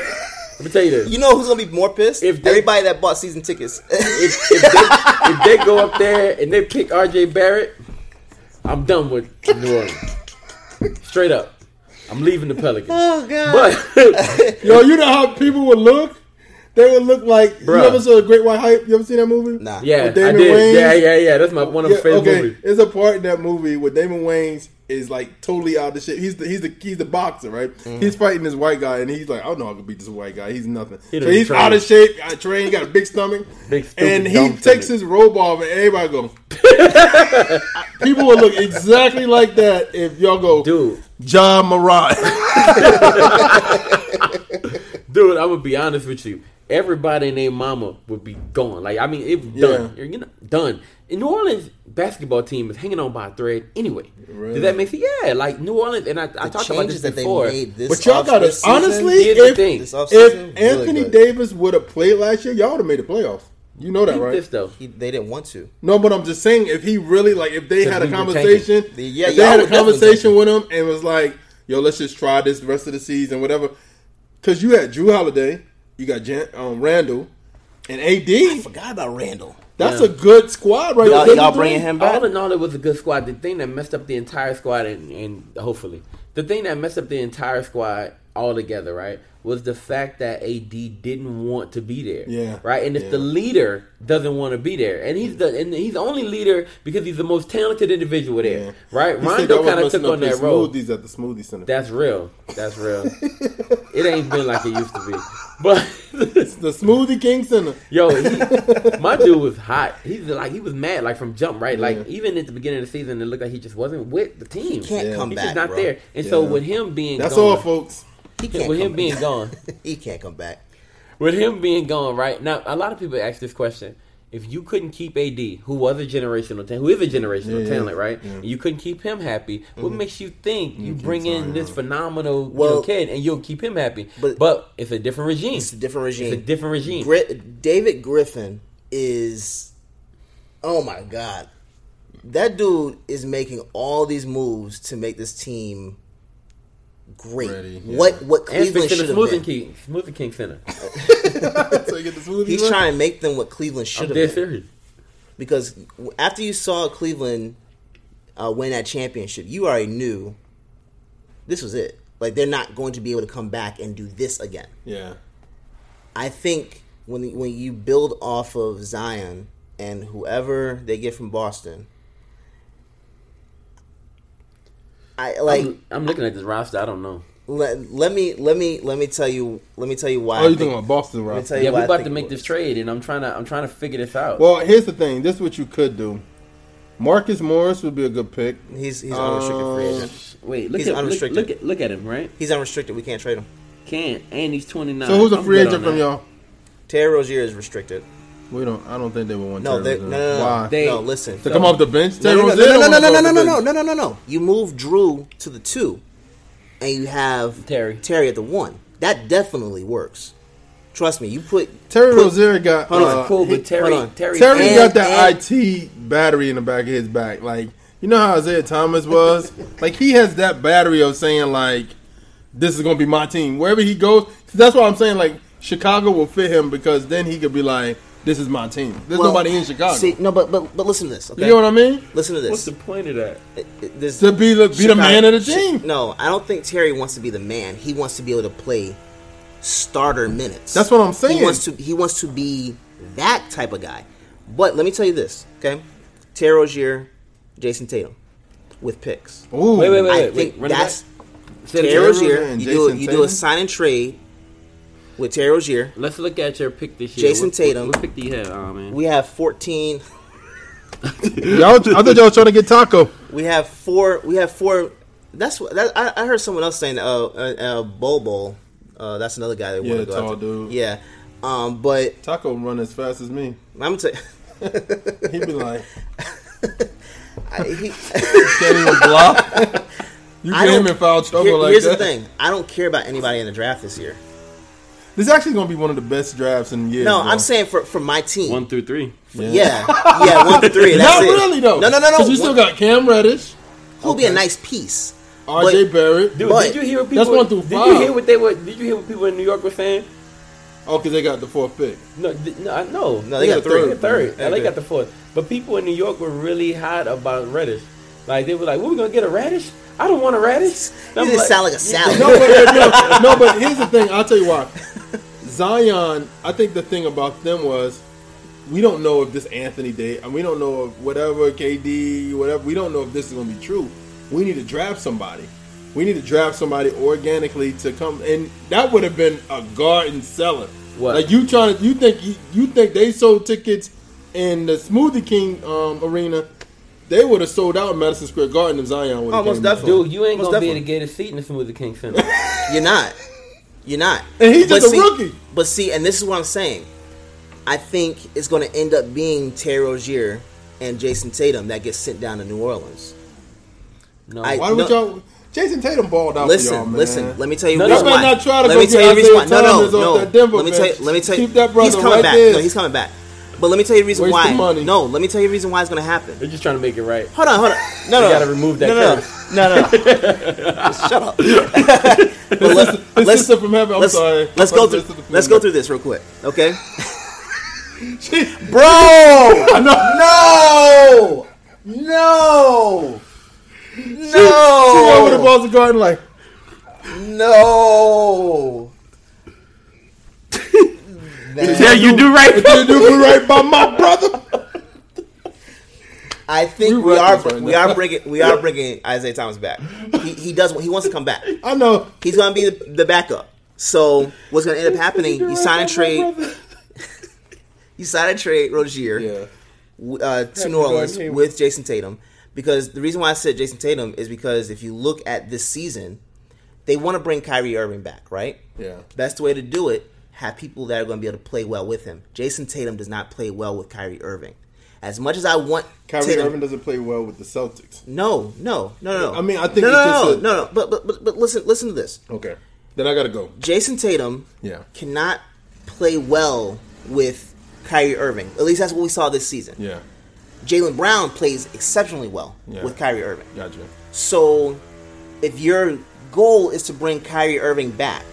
Let me tell you this. you know who's gonna be more pissed? If they- everybody that bought season tickets. (laughs) if, if, they, if they go up there and they pick RJ Barrett, I'm done with New Orleans. Straight up. I'm leaving the Pelicans. oh god. But (laughs) Yo, you know how people would look? they would look like. Bruh. You ever saw the Great White Hype? You ever seen that movie? Nah. Yeah, With I did. Wayans? Yeah, yeah, yeah. That's my one of my Yeah, favorite okay, movies. there's a part in that movie where Damon Wayans is like totally out of shape. He's the he's the he's the boxer, right? Mm-hmm. He's fighting this white guy, and he's like, I don't know how I can beat this white guy. He's nothing. He so he's trained. out of shape. I train. Got a big stomach, Big, stupid, and he takes stomach. his robe off, and everybody go. (laughs) People would look exactly like that if y'all go, Dude, John Marat. (laughs) dude, I'm gonna be honest with you. Everybody and their mama would be gone. Like, I mean, it was done. Yeah. You know, done. In New Orleans basketball team is hanging on by a thread anyway. Really? Does that make sense? Yeah, like New Orleans, and I, I talked about changes this that they before. made this but y'all got to honestly, Here's if, thing. This offseason, really if Anthony good. Davis would have played last year, y'all would have made the playoffs. You know that, Think right? This though, He, they didn't want to. No, but I'm just saying, if he really like, if they had a conversation, The- yeah, if they had a conversation with him and was like, "Yo, let's just try this the rest of the season, whatever," because you had Jrue Holiday, you got Jan, um, Randle, and AD. I forgot about Randle. That's Yeah. a good squad, right? Y'all, y'all bringing him back? all in all, it was a good squad. The thing that messed up the entire squad, and, and hopefully, the thing that messed up the entire squad altogether, right, was the fact that AD didn't want to be there. Yeah. Right, and if Yeah. the leader doesn't want to be there, and he's the and he's the only leader because he's the most talented individual there. Yeah. Right, He Rondo kind of took on that role. Smoothies at the smoothie center. That's real. That's real. (laughs) it ain't been like it used to be, but. it's the Smoothie King Center. Yo, he, (laughs) my dude was hot. He's like he was mad like from jump, right? Like Yeah. even at the beginning of the season, it looked like he just wasn't with the team. He can't Yeah. come He's back, just not bro. there. And so with him being That's gone, all, folks. He can't with come him being back. gone, (laughs) he can't come back. with him being gone, right now, a lot of people ask this question: If you couldn't keep AD, who was a generational talent, who is a generational Yeah, yeah, talent, right? yeah. And you couldn't keep him happy. What Mm-hmm. makes you think you keep bring in signing this him. phenomenal you know, kid and you'll keep him happy? But- But, it's a different regime. It's a different regime. It's a different regime. Gri- David Griffin is, oh my god, that dude is making all these moves to make this team great. Ready, yeah. What what Cleveland should have been. king, smoothing king center. (laughs) so you get the smoothie. He's right? trying to make them what Cleveland should have been. serious. Because after you saw Cleveland uh, win that championship, you already knew this was it. Like they're not going to be able to come back and do this again. Yeah. I think when when you build off of Zion and whoever they get from Boston, I like I'm, I'm looking at this roster. I don't know. let, let me let me let me tell you let me tell you why. Oh, you think- talking about Boston, let right? Yeah, we're about to make this trade, and I'm trying to I'm trying to figure this out. Well, here's the thing. This is what you could do. Marcus Morris would be a good pick. He's he's unrestricted free Um, agent. Wait, look he's at look, unrestricted. look at look at him, right? He's unrestricted. We can't trade him. Can't, and he's 29. So who's a I'm free agent from that. y'all? Terry Rozier is restricted. We don't. I don't think they would want. No, Terry they, no, no, no, Why? They- no, listen. to come off the bench? No, Terry no, no, no, no, no, no, no, no, no, no, no, no, no, no. You move Jrue to the two, and you have Terry. Terry at the one. That definitely works. Trust me. You put Terry put- Rozier got. Hold on, uh, Cool, but Terry, hold on. Terry, Terry And- got that IT battery in the back of his back. Like you know how Isaiah Thomas was. (laughs) like he has that battery of saying like, "This is gonna be my team." Wherever he goes, that's why I'm saying like Chicago will fit him because then he could be like, "This is my team." There's well, nobody in Chicago. See, no, but but but listen to this. Okay, you know what I mean? listen to this. What's the point of that? this To be the be the man of the team. No, I don't think Terry wants to be the man. He wants to be able to play starter minutes. That's what I'm saying. He wants to he wants to be that type of guy. But let me tell you this, okay? Terry Rozier, Jayson Tatum with picks. Ooh, Wait, wait, wait, I wait. think run it that's back. Terry again. Rozier. and You do a, Jayson you do a sign and trade with Terry Rozier. Let's look at your pick this year. Jayson what, Tatum. What, what pick do you have, oh, man? We have 14 (laughs) Y'all, I thought y'all was trying to get Tacko. we have four we have four that's what that, I, I heard someone else saying uh uh, uh Bol Bol uh that's another guy that Yeah, wanna go tall after. dude. Yeah. Um but Tacko run as fast as me. I'm gonna tell (laughs) He'd be like, (laughs) I, he, can't even block. You I get him don't- in foul trouble here- like here's that. the thing. I don't care about anybody in the draft this year. This is actually going to be one of the best drafts in years. No, bro. I'm saying for for my team. One through three. yeah. yeah, yeah one to three. (laughs) That's Not it. really though. No, no, no, no. Because you still got Cam Reddish, He'll be a nice piece. R.J. But- Barrett. Dude, But- did you hear what people? That's one through five. Did you hear what they were? Did you hear what people in New York were saying? Oh, because they got the fourth pick. No, th- no, I- no. No, they Yeah, got the three. third. They're third. Okay. LA got the fourth. But people in New York were really hot about Reddish. Like they were like, "What we gonna get a radish? I don't want a radish." You just sound like a (laughs) salad. No, but, no, no, but here's the thing. I'll tell you why. Zion, I think the thing about them was we don't know if this Anthony Day, and we don't know if whatever KD, whatever, we don't know if this is going to be true. We need to draft somebody. We need to draft somebody organically to come, and that would have been a garden seller. What? Like you trying to, you think you, you think they sold tickets in the Smoothie King um, arena? They would have sold out Madison Square Garden if Zion would Oh, have most definitely. Dude, you ain't Most gonna be definitely. able to get a seat in the Smoothie King Center. (laughs) You're not. You're not. And he's just a see, rookie. But see, and this is what I'm saying. I think it's going to end up being Terry Rozier and Jayson Tatum that gets sent down to New Orleans. No, I- Why would No. y'all? Jayson Tatum balled out Listen, for y'all, man. listen. Let me tell you No, the no, reason Y'all why. better not try to let go me tell you the reason why. Isaiah No, no, no. Denver let me tell you. Let me tell you. Keep that brother he's coming right back. there. No, he's coming back. But let me tell you the reason Waste why. of money. No, let me tell you the reason why it's going to happen. they're just trying to make it right. Hold on, hold on. No, (laughs) no. You gotta remove that no, no, curse. No, no. (laughs) Shut up. (laughs) but let's sister from heaven. I'm let's, sorry. let's go through. Let's go through this real quick, okay? Bro, no, no, No! She over the no, Boston Garden like no. Yeah, you do right. (laughs) you do me (laughs) right by my brother. I think We we are right we now. are bringing we are bringing Isaiah Thomas back. He, he does he wants to come back. I know. He's going to be the, the backup. So what's going to end up happening? (laughs) You sign a trade. You sign a trade Rozier Yeah. uh, to New Orleans with Jayson Tatum because the reason why I said Jayson Tatum is because if you look at this season, they want to bring Kyrie Irving back, right? Yeah. Best way to do it, have people that are going to be able to play well with him. Jayson Tatum does not play well with Kyrie Irving. As much as I want Kyrie Tatum, Irving doesn't play well with the Celtics. no, no, no, no. I mean, I think no, it's no, just no, no, no. But, but but but listen, listen to this. Okay. Then I gotta go. Jayson Tatum Yeah. cannot play well with Kyrie Irving. At least that's what we saw this season. Yeah. Jaylen Brown plays exceptionally well Yeah. with Kyrie Irving. Gotcha. So, if your goal is to bring Kyrie Irving back,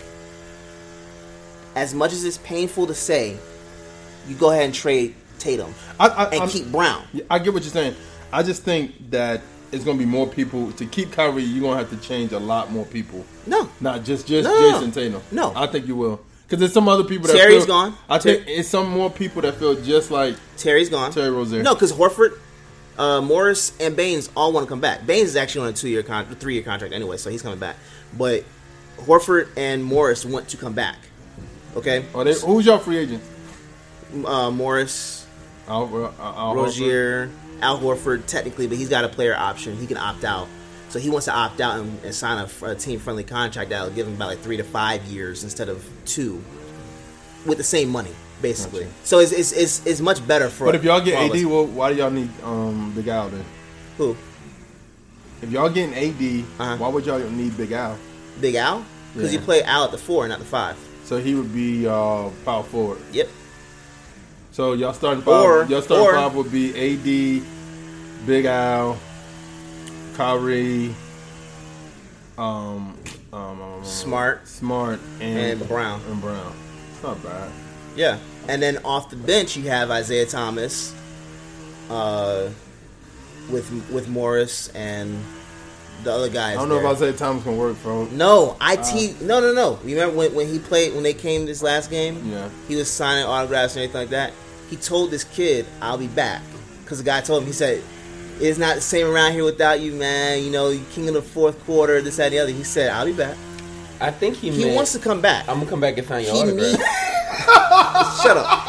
as much as it's painful to say, you go ahead and trade Tatum I, I, and I'm- keep Brown. I get what you're saying. I just think that it's gonna be more people to keep Kyrie. You're gonna have to change a lot more people, No, not just just No. Jayson Tatum. No. I think you will because there's some other people that Terry's feel, gone. I think it's some more people that feel just like Terry's gone. Terry Rozier. No, because Horford, uh, Morris, and Baynes all want to come back. Baynes is actually on a two-year contract, three-year contract anyway, so he's coming back. But Horford and Morris want to come back. Okay, Are they, who's your free agent? uh, Morris, Al, uh, Al Horford? Rozier, Al Horford, technically, but he's got a player option. He can opt out. So he wants to opt out and, and sign a, a team-friendly contract that'll give him about like three to five years instead of two, with the same money, basically. So it's, it's, it's, it's much better for. But if y'all get for all of AD, well, why do y'all need um, Big Al then? who If y'all getting AD, Uh-huh. why would y'all need Big Al? Big Al, because Yeah. you play Al at the four, not the five. So he would be uh, power forward. Yep. So y'all starting five. Or- y'all starting or- five would be AD, Big Al, Kyrie, um, um, um, Smart. Smart, and, And Brown. And Brown. It's not bad. Yeah, and then off the bench you have Isaiah Thomas, uh, with with Morris and the other guys. I don't know there. if Isaiah Thomas can work, for him. No, I it no no no. You remember when, when he played when they came this last game? Yeah. He was signing autographs and everything like that. He told this kid, "I'll be back," because the guy told him. He said, "It's not the same around here without you, man. You know, you king of the fourth quarter, this that and the other." He said, "I'll be back." I think he, He meant, wants to come back. I'm gonna come back and sign your he autograph. needs. (laughs) Shut up.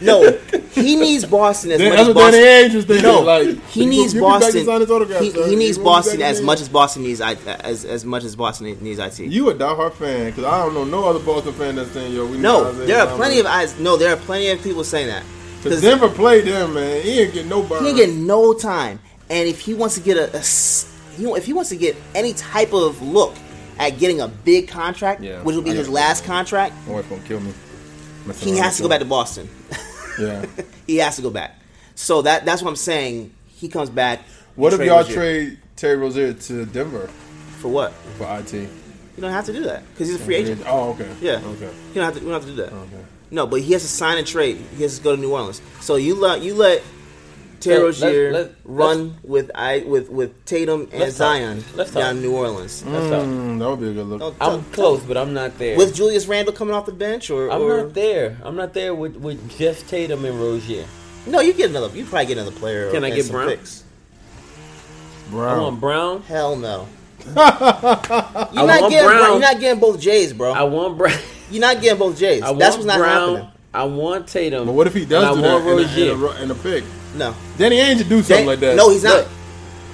No, he needs Boston as Then much that's as what Danny Boston. Ainge was. No, like he needs he'll be back to Boston. sign his autograph, He, he needs Boston as much as Boston needs I as as much as Boston needs IT. You a diehard fan because I don't know no other Boston fan that's saying yo. We need no, Isaiah there are plenty of eyes. No, there are plenty of people saying that. Because Denver played them, man. He ain't getting no burn. He ain't getting no time, and if he wants to get a, a s- he, if he wants to get any type of look at getting a big contract, Yeah, which will be I his last contract, My wife gonna kill me. He has to go back to Boston. (laughs) Yeah. (laughs) he has to go back. So that that's what I'm saying. He comes back. What if y'all Rozier. trade Terry Rozier to Denver for what? for IT? You don't have to do that because he's a free agent. Oh, okay. Yeah. Okay. You don't have to. We don't have to do that. Okay. No, but he has to sign and trade. He has to go to New Orleans. So you let you let Terry So, let's- let's- run with I with with Tatum and Let's. Zion Let's talk. down New Orleans. That's all. Mm, that would be a good look. Don't- I'm don't- close, but I'm not there. with Julius Randle coming off the bench, or, I'm or not there. I'm not there with, with just Tatum and Rozier. no, you get another. You probably get another player. Can I and get Brown? Picks. I want Brown. Hell no. (laughs) you're I not want getting Brown. Brown. You're not getting both Jays, bro. I want Brown. you're not getting both Jays. I That's want what's not Brown. happening. I want Tatum. But what if he does do that in a, in, a, in a pick? No. Danny Ainge should do something They- like that. No, he's not. Look.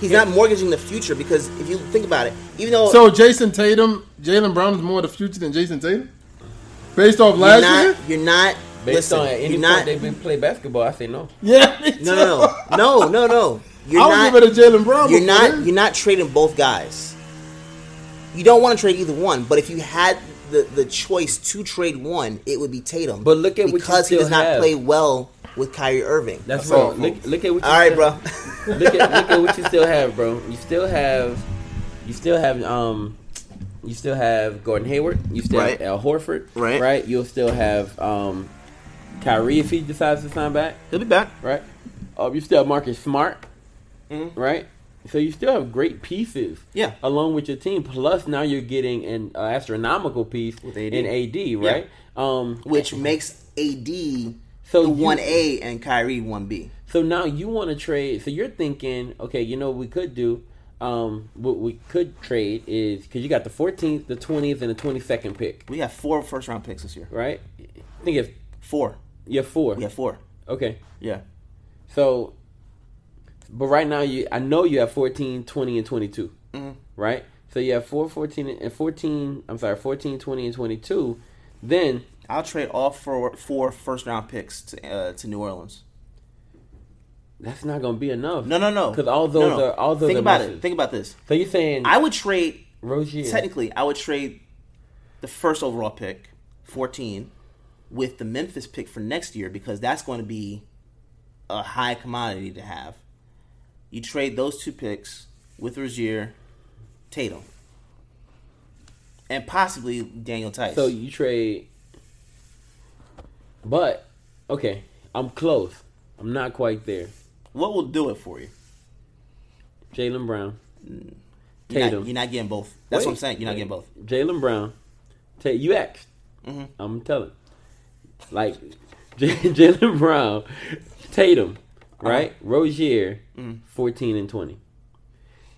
He's not mortgaging the future because if you think about it, even though So Jayson Tatum, Jaylen Brown is more the future than Jayson Tatum, based off you're last not, year. you're not. Based listen, on any you're point not. they've been play basketball, I say no. Yeah, (laughs) No, no, no, no, no, no. You're I not. would give it to Jaylen Brown. You're not. this. You're not trading both guys. You don't want to trade either one, but if you had the the choice to trade one, it would be Tatum. But look at what you because he still does not have. play well with Kyrie Irving. That's That's all. Look, look at what. You All right, still, bro. (laughs) look at look at what you still have, bro. You still have, you still have, um, you still have Gordon Hayward. You still Right. have Al Horford. Right. Right. You'll still have um, Kyrie if he decides to sign back. He'll be back. Right. Um, you still have Marcus Smart. Mhm. Right. So you still have great pieces. Yeah. Along with your team, plus now you're getting an uh, astronomical piece With AD. in AD. Right. Um, Which makes AD so one A and Kyrie one B. So now you want to trade. So you're thinking, okay, you know what we could do. Um, what we could trade is because you got the 14th, the 20th, and the 22nd pick, We have four first round picks this year. right? I think if Four. you have four. Have four. Okay. Yeah. So, but right now you, I know you have 14, 20, and 22, right? So you have 4, 14, and 14. I'm sorry, 14, 20, and 22. Then I'll trade all four four first round picks to uh, to New Orleans. that's not going to be enough. No, no, no. because all those No, no. are all those Think about it. Think about this. So you're saying I would trade Rozier? technically. I would trade the first overall pick, fourteen, with the Memphis pick for next year because that's going to be a high commodity to have. You trade those two picks with Rozier, Tatum, and possibly Daniel Theis. So you trade, but okay, I'm close. I'm not quite there. what will do it for you? Jaylen Brown, You're Tatum. not, you're not getting both. That's what I'm saying. You're not getting both. Jaylen Brown. Ta- you asked. Mhm. I'm telling. Like (laughs) J- Jaylen Brown, Tatum, Uh-huh. right? Rozier, Mm-hmm. 14 and 20.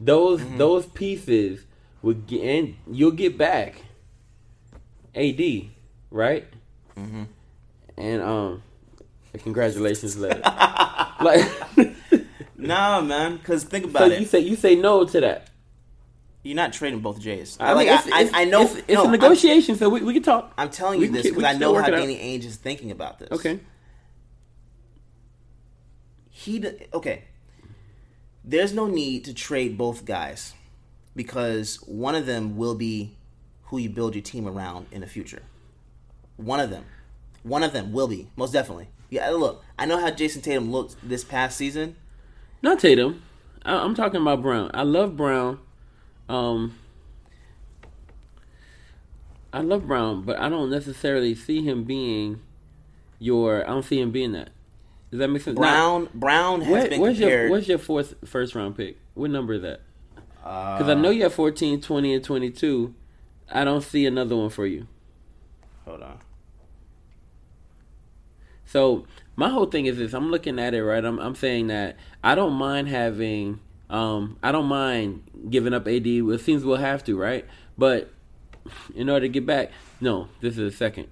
Those those pieces would get, and you'll get back. AD, right? Mm-hmm. And um, congratulations letter. (laughs) like, (laughs) Nah, man. Because think so about it. you say you say no to that. You're not trading both Jays. I, like, mean, it's, I, it's, I, know. it's, it's no, a I'm- negotiation, so we, we can talk. I'm, telling you can this because I know how. Danny Ainge is thinking about this. Okay. He okay. There's no need to trade both guys because one of them will be who you build your team around in the future. One of them, one of them will be most definitely. Yeah, look, I know how Jayson Tatum looked this past season. Not Tatum. I, I'm talking about Brown. I love Brown. Um, I love Brown, but I don't necessarily see him being your. I don't see him being that. Does that make sense? Now, Brown, Brown has where- been where's compared. your where's your fourth first round pick? What number is that? Uh, Because I know you have 14, 20, and 22. I don't see another one for you. hold on. So my whole thing is this: I'm looking at it right. I'm I'm saying that I don't mind having, um, I don't mind giving up AD. It seems we'll have to, right? But in order to get back, no, this is a second.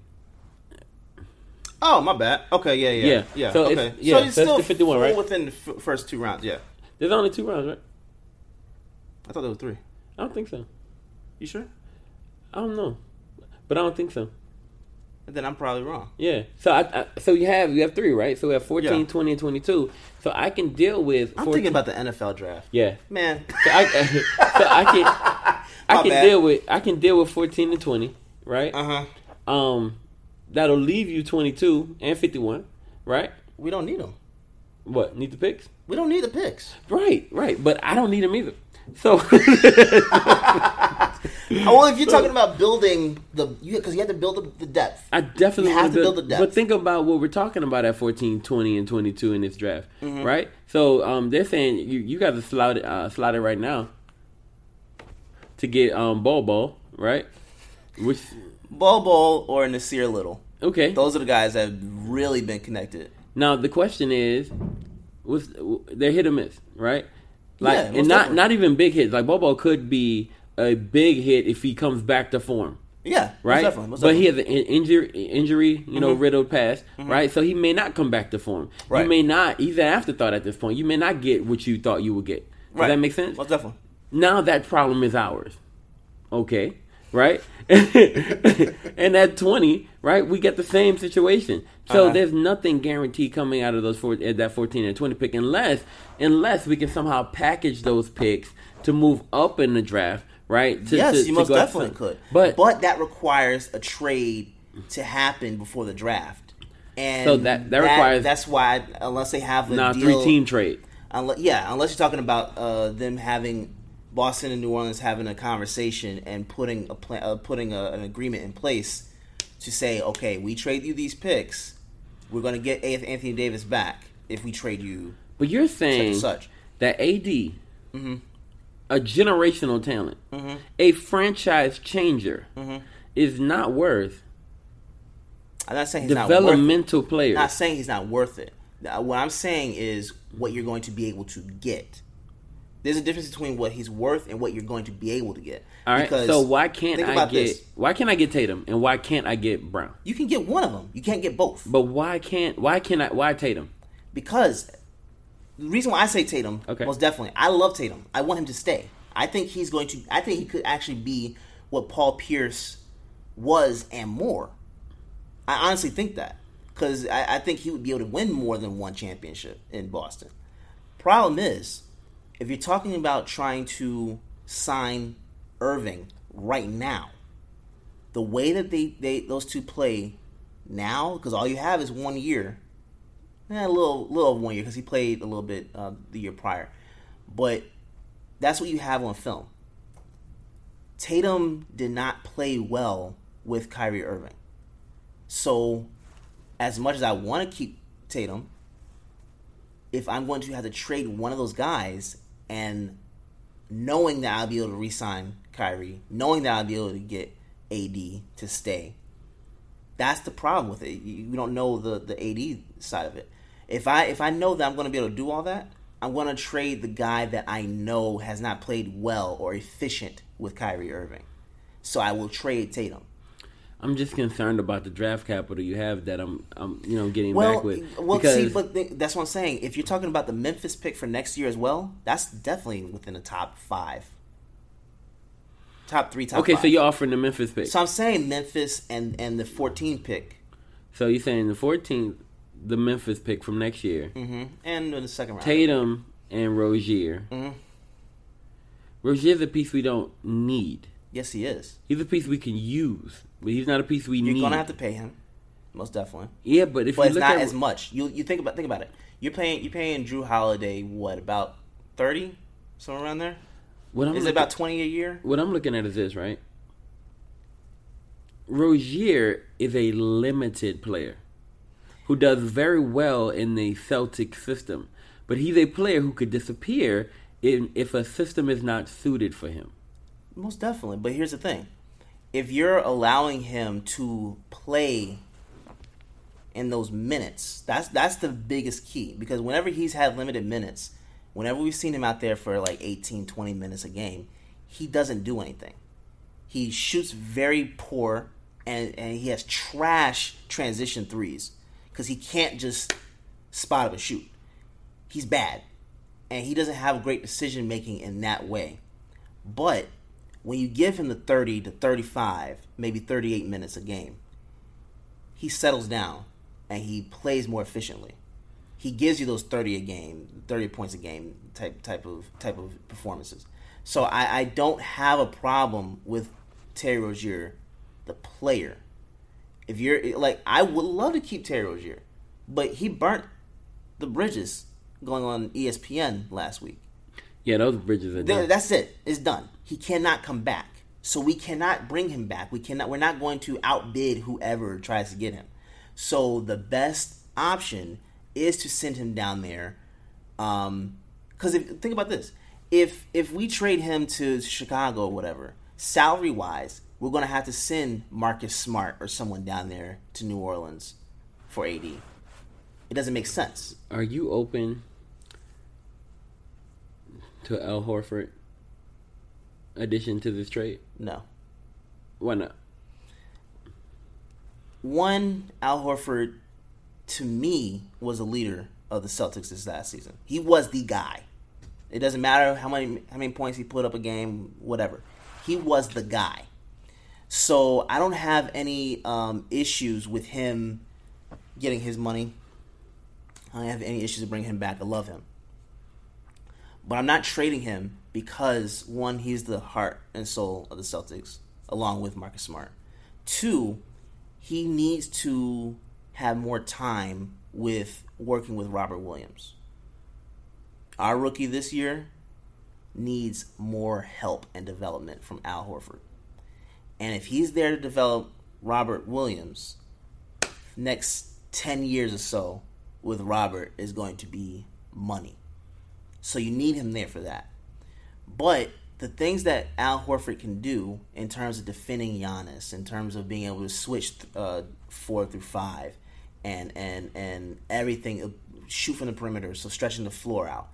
Oh, my bad. Okay, yeah, yeah, Yeah. yeah. So okay. it's- yeah, it's so it's still the 51, full right? Within the f- first two rounds, yeah. There's only two rounds, right? I thought there were three. I don't think so. You sure? I don't know, but I don't think so. Then I'm probably wrong. Yeah. So I, I so you have you have three, right? So we have 14, Yeah. 20, and 22. So I can deal with. I'm 14 thinking about the NFL draft. Yeah. Man, So I, (laughs) so I can (laughs) I can bad. deal with I can deal with 14 and 20, right? uh huh. Um, that'll leave you 22 and 51, right? We don't need them. What need the picks? We don't need the picks. Right, right. But I don't need them either. So, (laughs) (laughs) well, if you're talking about building the, because you, have to build the, the depth. I definitely You have to build the depth. But think about what we're talking about at 14, 20, and 22 in this draft, Mm-hmm. right? So um, they're saying you, you guys are slotted, uh, slotted right now to get um, Ball, right? Which, Ball or Nassir Little. okay. Those are the guys that have really been connected. Now the question is, what's, they're hit or miss, right? Like, Yeah, and not definitely. not even big hits. Like Bol Bol could be a big hit if he comes back to form. Yeah, most right? definitely, most but he has an injury, injury, you know, riddled past, right? So he may not come back to form. Right. You may not. He's an afterthought at this point. You may not get what you thought you would get. Does Right. that make sense? Most definitely. Now that problem is ours. Okay, right? (laughs) and at twenty, right, we get the same situation. So Uh-huh. there's nothing guaranteed coming out of those four, at that fourteen and twenty pick, unless unless we can somehow package those picks to move up in the draft, right? To- yes, to- you to most definitely could. But but that requires a trade to happen before the draft. And So that- that requires- that's why unless they have a nah, three team trade. Unless, yeah, unless you're talking about uh, them having Boston and New Orleans having a conversation and putting a plan, uh, putting a, an agreement in place to say, okay, we trade you these picks, we're going to get Anthony Davis back if we trade you. But you're saying such. that AD, Mm-hmm. A generational talent, a franchise changer, Mm-hmm. is not worth I'm not saying he's not worth developmental players. not saying he's not worth it. What I'm saying is what you're going to be able to get. There's a difference between what he's worth and what you're going to be able to get. All right. So why can't I get this. why can't I get Tatum and why can't I get Brown? You can get one of them. You can't get both. But why can't why can't I why Tatum? because the reason why I say Tatum, Okay. most definitely, I love Tatum. I want him to stay. I think he's going to. I think he could actually be what Paul Pierce was and more. I honestly think that because I, I think he would be able to win more than one championship in Boston. Problem is, if you're talking about trying to sign Irving right now, the way that they, they those two play now, because all you have is one year Eh, a little, little over one year because he played a little bit uh, the year prior, but that's what you have on film. Tatum did not play well with Kyrie Irving, so as much as I want to keep Tatum, if I'm going to have to trade one of those guys and knowing that I'll be able to re-sign Kyrie, knowing that I'll be able to get AD to stay, that's the problem with it. You don't know the the AD side of it. If I if I know that I'm going to be able to do all that, I'm going to trade the guy that I know has not played well or efficient with Kyrie Irving. So I will trade Tatum. I'm just concerned about the draft capital you have that I'm I'm you know getting Well, back with. well, because see, but that's what I'm saying. If you're talking about the Memphis pick for next year as well, that's definitely within the top five, top three, top. okay, five. so you're offering the Memphis pick. So I'm saying Memphis and and the 14 pick, So you're saying the 14th, the Memphis pick from next year, hmm and in the second round. Tatum and Rozier. Mhm. Rozier's a piece we don't need. Yes, he is. He's a piece we can use, but he's not a piece we need. You're need. gonna have to pay him, most definitely. yeah, but if But it's not at as much. You you think about think about it. You're paying you're paying Jrue Holiday what about thirty, somewhere around there? what I'm Is it about twenty a year? what I'm looking at is this, right? Rozier is a limited player who does very well in the Celtic system, but he's a player who could disappear in, if a system is not suited for him. Most definitely. But here's the thing: if you're allowing him to play in those minutes, that's that's the biggest key. Because whenever he's had limited minutes, whenever we've seen him out there for like 18, 20 minutes a game, he doesn't do anything. He shoots very poor, and and he has trash transition threes because he can't just spot up and shoot. He's bad, and he doesn't have great decision making in that way. But when you give him the 30 to 35, maybe 38 minutes a game, he settles down and he plays more efficiently. He gives you those 30 a game, 30 points a game type type of type of performances. So I, I don't have a problem with Terry Rozier, the player. If you're like, I would love to keep Terry Rozier, but he burnt the bridges going on ESPN last week. Yeah, those bridges are done. that's it. It's done. He cannot come back. So we cannot bring him back. We cannot. We're not going to outbid whoever tries to get him. So the best option is to send him down there. Um, because if think about this, if if we trade him to Chicago or whatever, salary wise, we're going to have to send Marcus Smart or someone down there to New Orleans for AD. It doesn't make sense. Are you open to Al Horford addition to this trade? No. Why not? One, Al Horford, to me, was a leader of the Celtics this last season. He was the guy. It doesn't matter how many how many points he put up a game, whatever. He was the guy. So I don't have any um, issues with him getting his money. I don't have any issues to bring him back. I love him. But I'm not trading him because one, he's the heart and soul of the Celtics, along with Marcus Smart. Two, he needs to have more time with working with Robert Williams. Our rookie this year needs more help and development from Al Horford. And if he's there to develop Robert Williams, next 10 years or so with Robert is going to be money. So you need him there for that. But the things that Al Horford can do in terms of defending Giannis, in terms of being able to switch uh, four through five, and and and everything, uh, shoot from the perimeter, so stretching the floor out.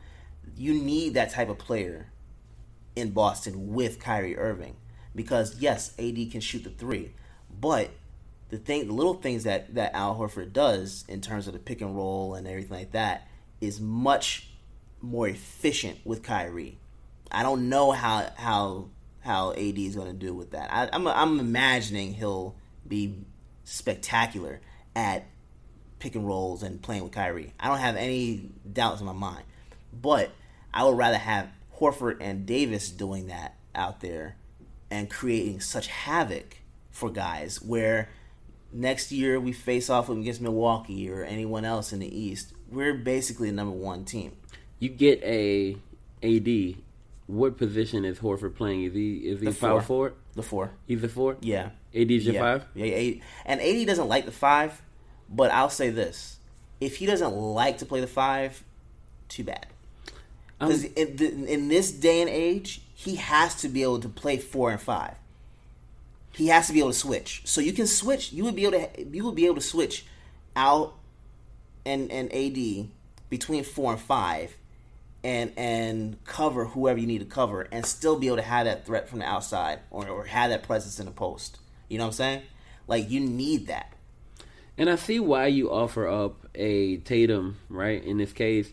You need that type of player in Boston with Kyrie Irving because yes, AD can shoot the three, but the thing, the little things that that Al Horford does in terms of the pick and roll and everything like that is much more efficient with Kyrie. I don't know how how how AD is going to do with that. I, I'm I'm imagining he'll be spectacular at pick and rolls and playing with Kyrie. I don't have any doubts in my mind, but I would rather have Horford and Davis doing that out there and creating such havoc for guys where next year we face off against Milwaukee or anyone else in the East, we're basically the number one team. You get a AD. What position is Horford playing? Is he is he The power four. forward? The four. He's the four. Yeah. AD is your yeah. five. Yeah. And AD doesn't like the five, but I'll say this: if he doesn't like to play the five, too bad. Because Um, in, in this day and age, he has to be able to play four and five. He has to be able to switch. So you can switch. You would be able to. You would be able to switch out and and AD between four and five, and and cover whoever you need to cover, and still be able to have that threat from the outside or or have that presence in the post. You know what I'm saying? Like you need that. And I see why you offer up a Tatum, right? In this case,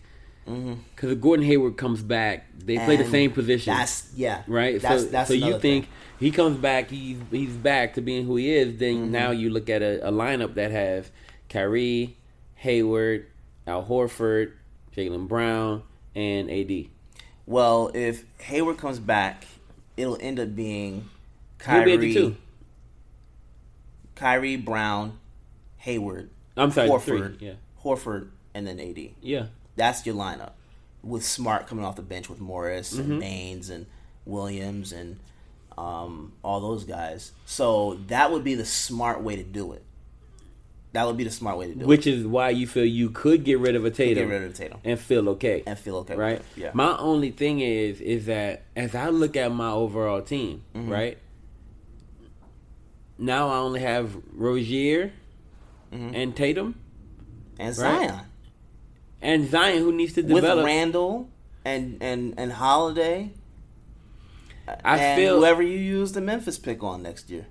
because if Gordon Hayward comes back, they play the Mm-hmm. Same position, That's yeah. right? That's so, that's so you think thing. he comes back, he's he's back to being who he is. Then Mm-hmm. now you look at a, a lineup that has Kyrie, Hayward, Al Horford, Jaylen Brown, and AD. Well, if Hayward comes back, it'll end up being He'll be at Kyrie. Kyrie Brown, Hayward, I'm sorry, Horford, three. Yeah, Horford, and then AD. yeah. That's your lineup with Smart coming off the bench with Morris Mm-hmm. and Baynes and Williams and um, all those guys. So that would be the smart way to do it. That would be the smart way to do it. Which is why you feel you could get rid of a Tatum, Get rid of Tatum and feel okay. and feel okay. right? Yeah. My only thing is is that as I look at my overall team, Mm-hmm. right? Now I only have Rozier Mm-hmm. and Tatum and Right. And Zion, who needs to develop with. Randle and and and Holiday. I and feel whoever you use the Memphis pick on next year.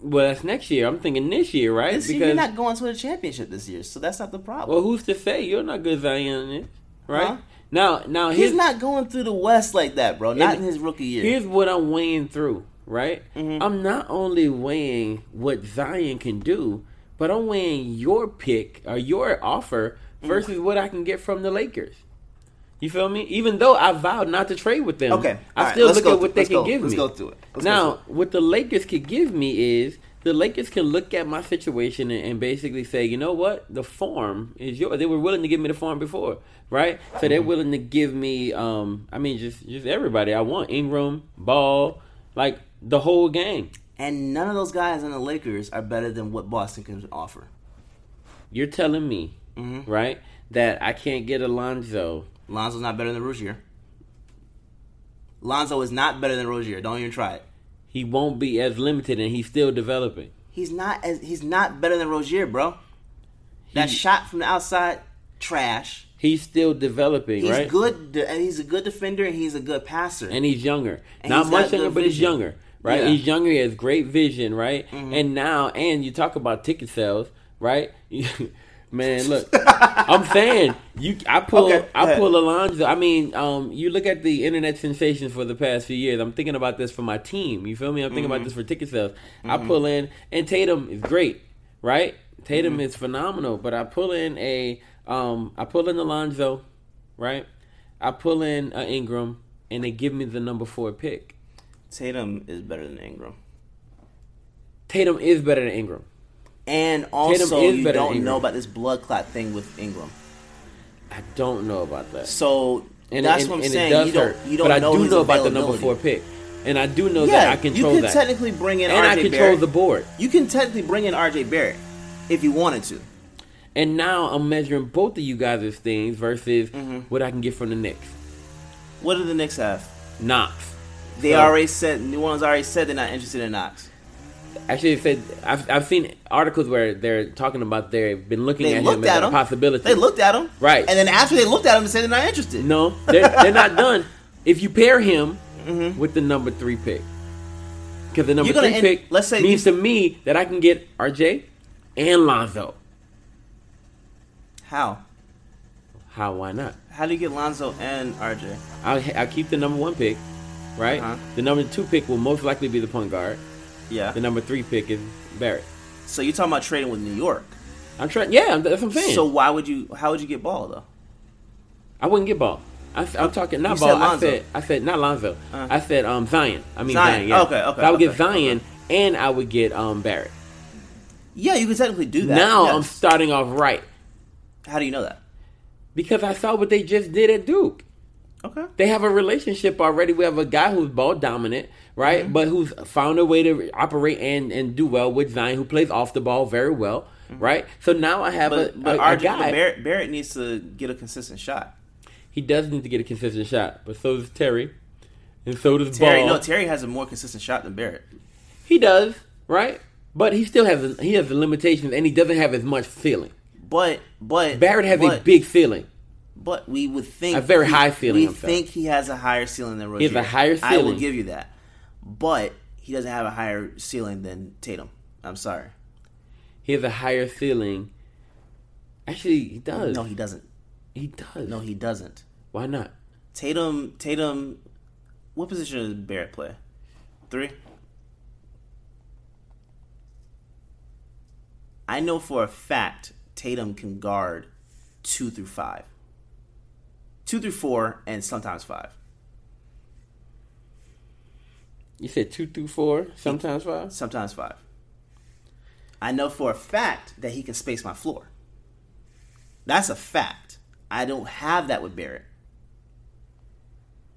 well. That's next year. I'm thinking this year, right? See, you're not going to the championship this year, so that's not the problem. well, who's to say you're not good Zion is, right? Huh? Now, now He's not going through the West like that, bro. Not in his rookie year. Here's what I'm weighing through, right? Mm-hmm. I'm not only weighing what Zion can do, but I'm weighing your pick or your offer Mm. versus what I can get from the Lakers. You feel me? Even though I vowed not to trade with them, Okay, I right, still let's look at through- what they can go- give let's me. go through it. Let's now, through what the Lakers could give me is the Lakers can look at my situation and, and basically say, you know what, the farm is yours. They were willing to give me the farm before, right? So Mm-hmm. they're willing to give me, um, I mean, just just everybody I want. Ingram, Ball, like the whole game. And none of those guys on the Lakers are better than what Boston can offer. You're telling me, Mm-hmm. right, that I can't get Alonzo. Lonzo's not better than Rozier. Lonzo is not better than Rozier. Don't even try it. He won't be as limited, and he's still developing. He's not as he's not better than Rozier, bro. That He- shot from the outside, trash. He's still developing, He's right? good, and he's a good defender, and he's a good passer. and he's younger. And Not he's much younger, but he's younger, right? Yeah. Mm-hmm. He's younger. He has great vision, right? And now, and you talk about ticket sales, right? (laughs) Man, look, (laughs) I'm saying you. I pull, Okay, I pull Alonzo. I mean, um, you look at the internet sensations for the past few years. I'm thinking about this for my team. You feel me? I'm thinking Mm-hmm. about this for ticket sales. I pull in, and Tatum is great, right? Tatum Mm-hmm. is phenomenal, but I pull in a, um, I pull in Alonzo, right? I pull in uh, Ingram, and they give me the number four pick. Tatum is better than Ingram, Tatum is better than Ingram. And also you don't know about this blood clot thing with Ingram. I don't know about that. So And, that's and- what I'm and saying. It does you don't, hurt. you don't but know I do know about the number four pick, and I do know Yeah, that I control that. you can that, technically bring in and I RJ control Barrett. the board. You can technically bring in RJ Barrett if you wanted to. And now I'm measuring both of you guys' things versus Mm-hmm. what I can get from the Knicks. What do the Knicks have? Knox. They So- already said New Orleans already said they're not interested in Knox. Actually, it said I've, I've seen articles where they're talking about they've been looking They at him looked as at a possibility. They looked at him, Right. And then after they looked at him, they said they're not interested. No, they're, they're not (laughs) done. If you pair him Mm-hmm. with the number three pick, because the number three end- pick let's say means you- to me that I can get RJ and Lonzo. How? How? Why not? How do you get Lonzo and RJ? I'll, I'll keep the number one pick, right? Uh-huh. The number two pick will most likely be the point guard. Yeah. The number three pick is Barrett. So you're talking about trading with New York. I'm trying. Yeah, that's what I'm saying. So why would you? How would you get Ball though? I wouldn't get ball. I, am talking not You ball. I said I said not Lonzo. Uh. I said um Zion. I mean Zion. Zion. yeah. Okay, okay, So I would get okay, Zion and I would get um Barrett. Yeah, you could technically do that. now yes. I'm starting off right How do you know that? because I saw what they just did at Duke. Okay. They have a relationship already. We have a guy who's ball dominant, right? Mm-hmm. But who's found a way to operate and, and do well with Zion, who plays off the ball very well, right? So now I have Mm-hmm. But, a, but, a, a guy. but Barrett, Barrett needs to get a consistent shot. he does need to get a consistent shot, but so does Terry, and so does Terry, Ball. no, Terry has a more consistent shot than Barrett. he does, right? But he still has he has the limitations, and he doesn't have as much feeling. But but Barrett has but, a big feeling. But we would think A very he- high ceiling We think he has a higher ceiling than Rozier. He has a higher ceiling. I will give you that. But he doesn't have a higher ceiling than Tatum. I'm sorry. He has a higher ceiling. Actually, he does. No, he doesn't. he does. No, he doesn't. Why not? Tatum. Tatum. What position does Barrett play? Three. I know for a fact Tatum can guard two through five, two through four, and sometimes five. You said two through four, sometimes five. sometimes five. I know for a fact that he can space my floor. That's a fact. I don't have that with Barrett.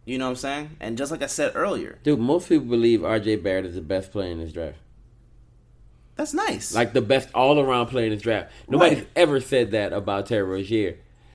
You know what I'm saying? And just like I said earlier, Dude, most people believe RJ Barrett is the best player in this draft. that's nice. Like the best all around player in this draft. Nobody's Right. ever said that about Terry Rozier.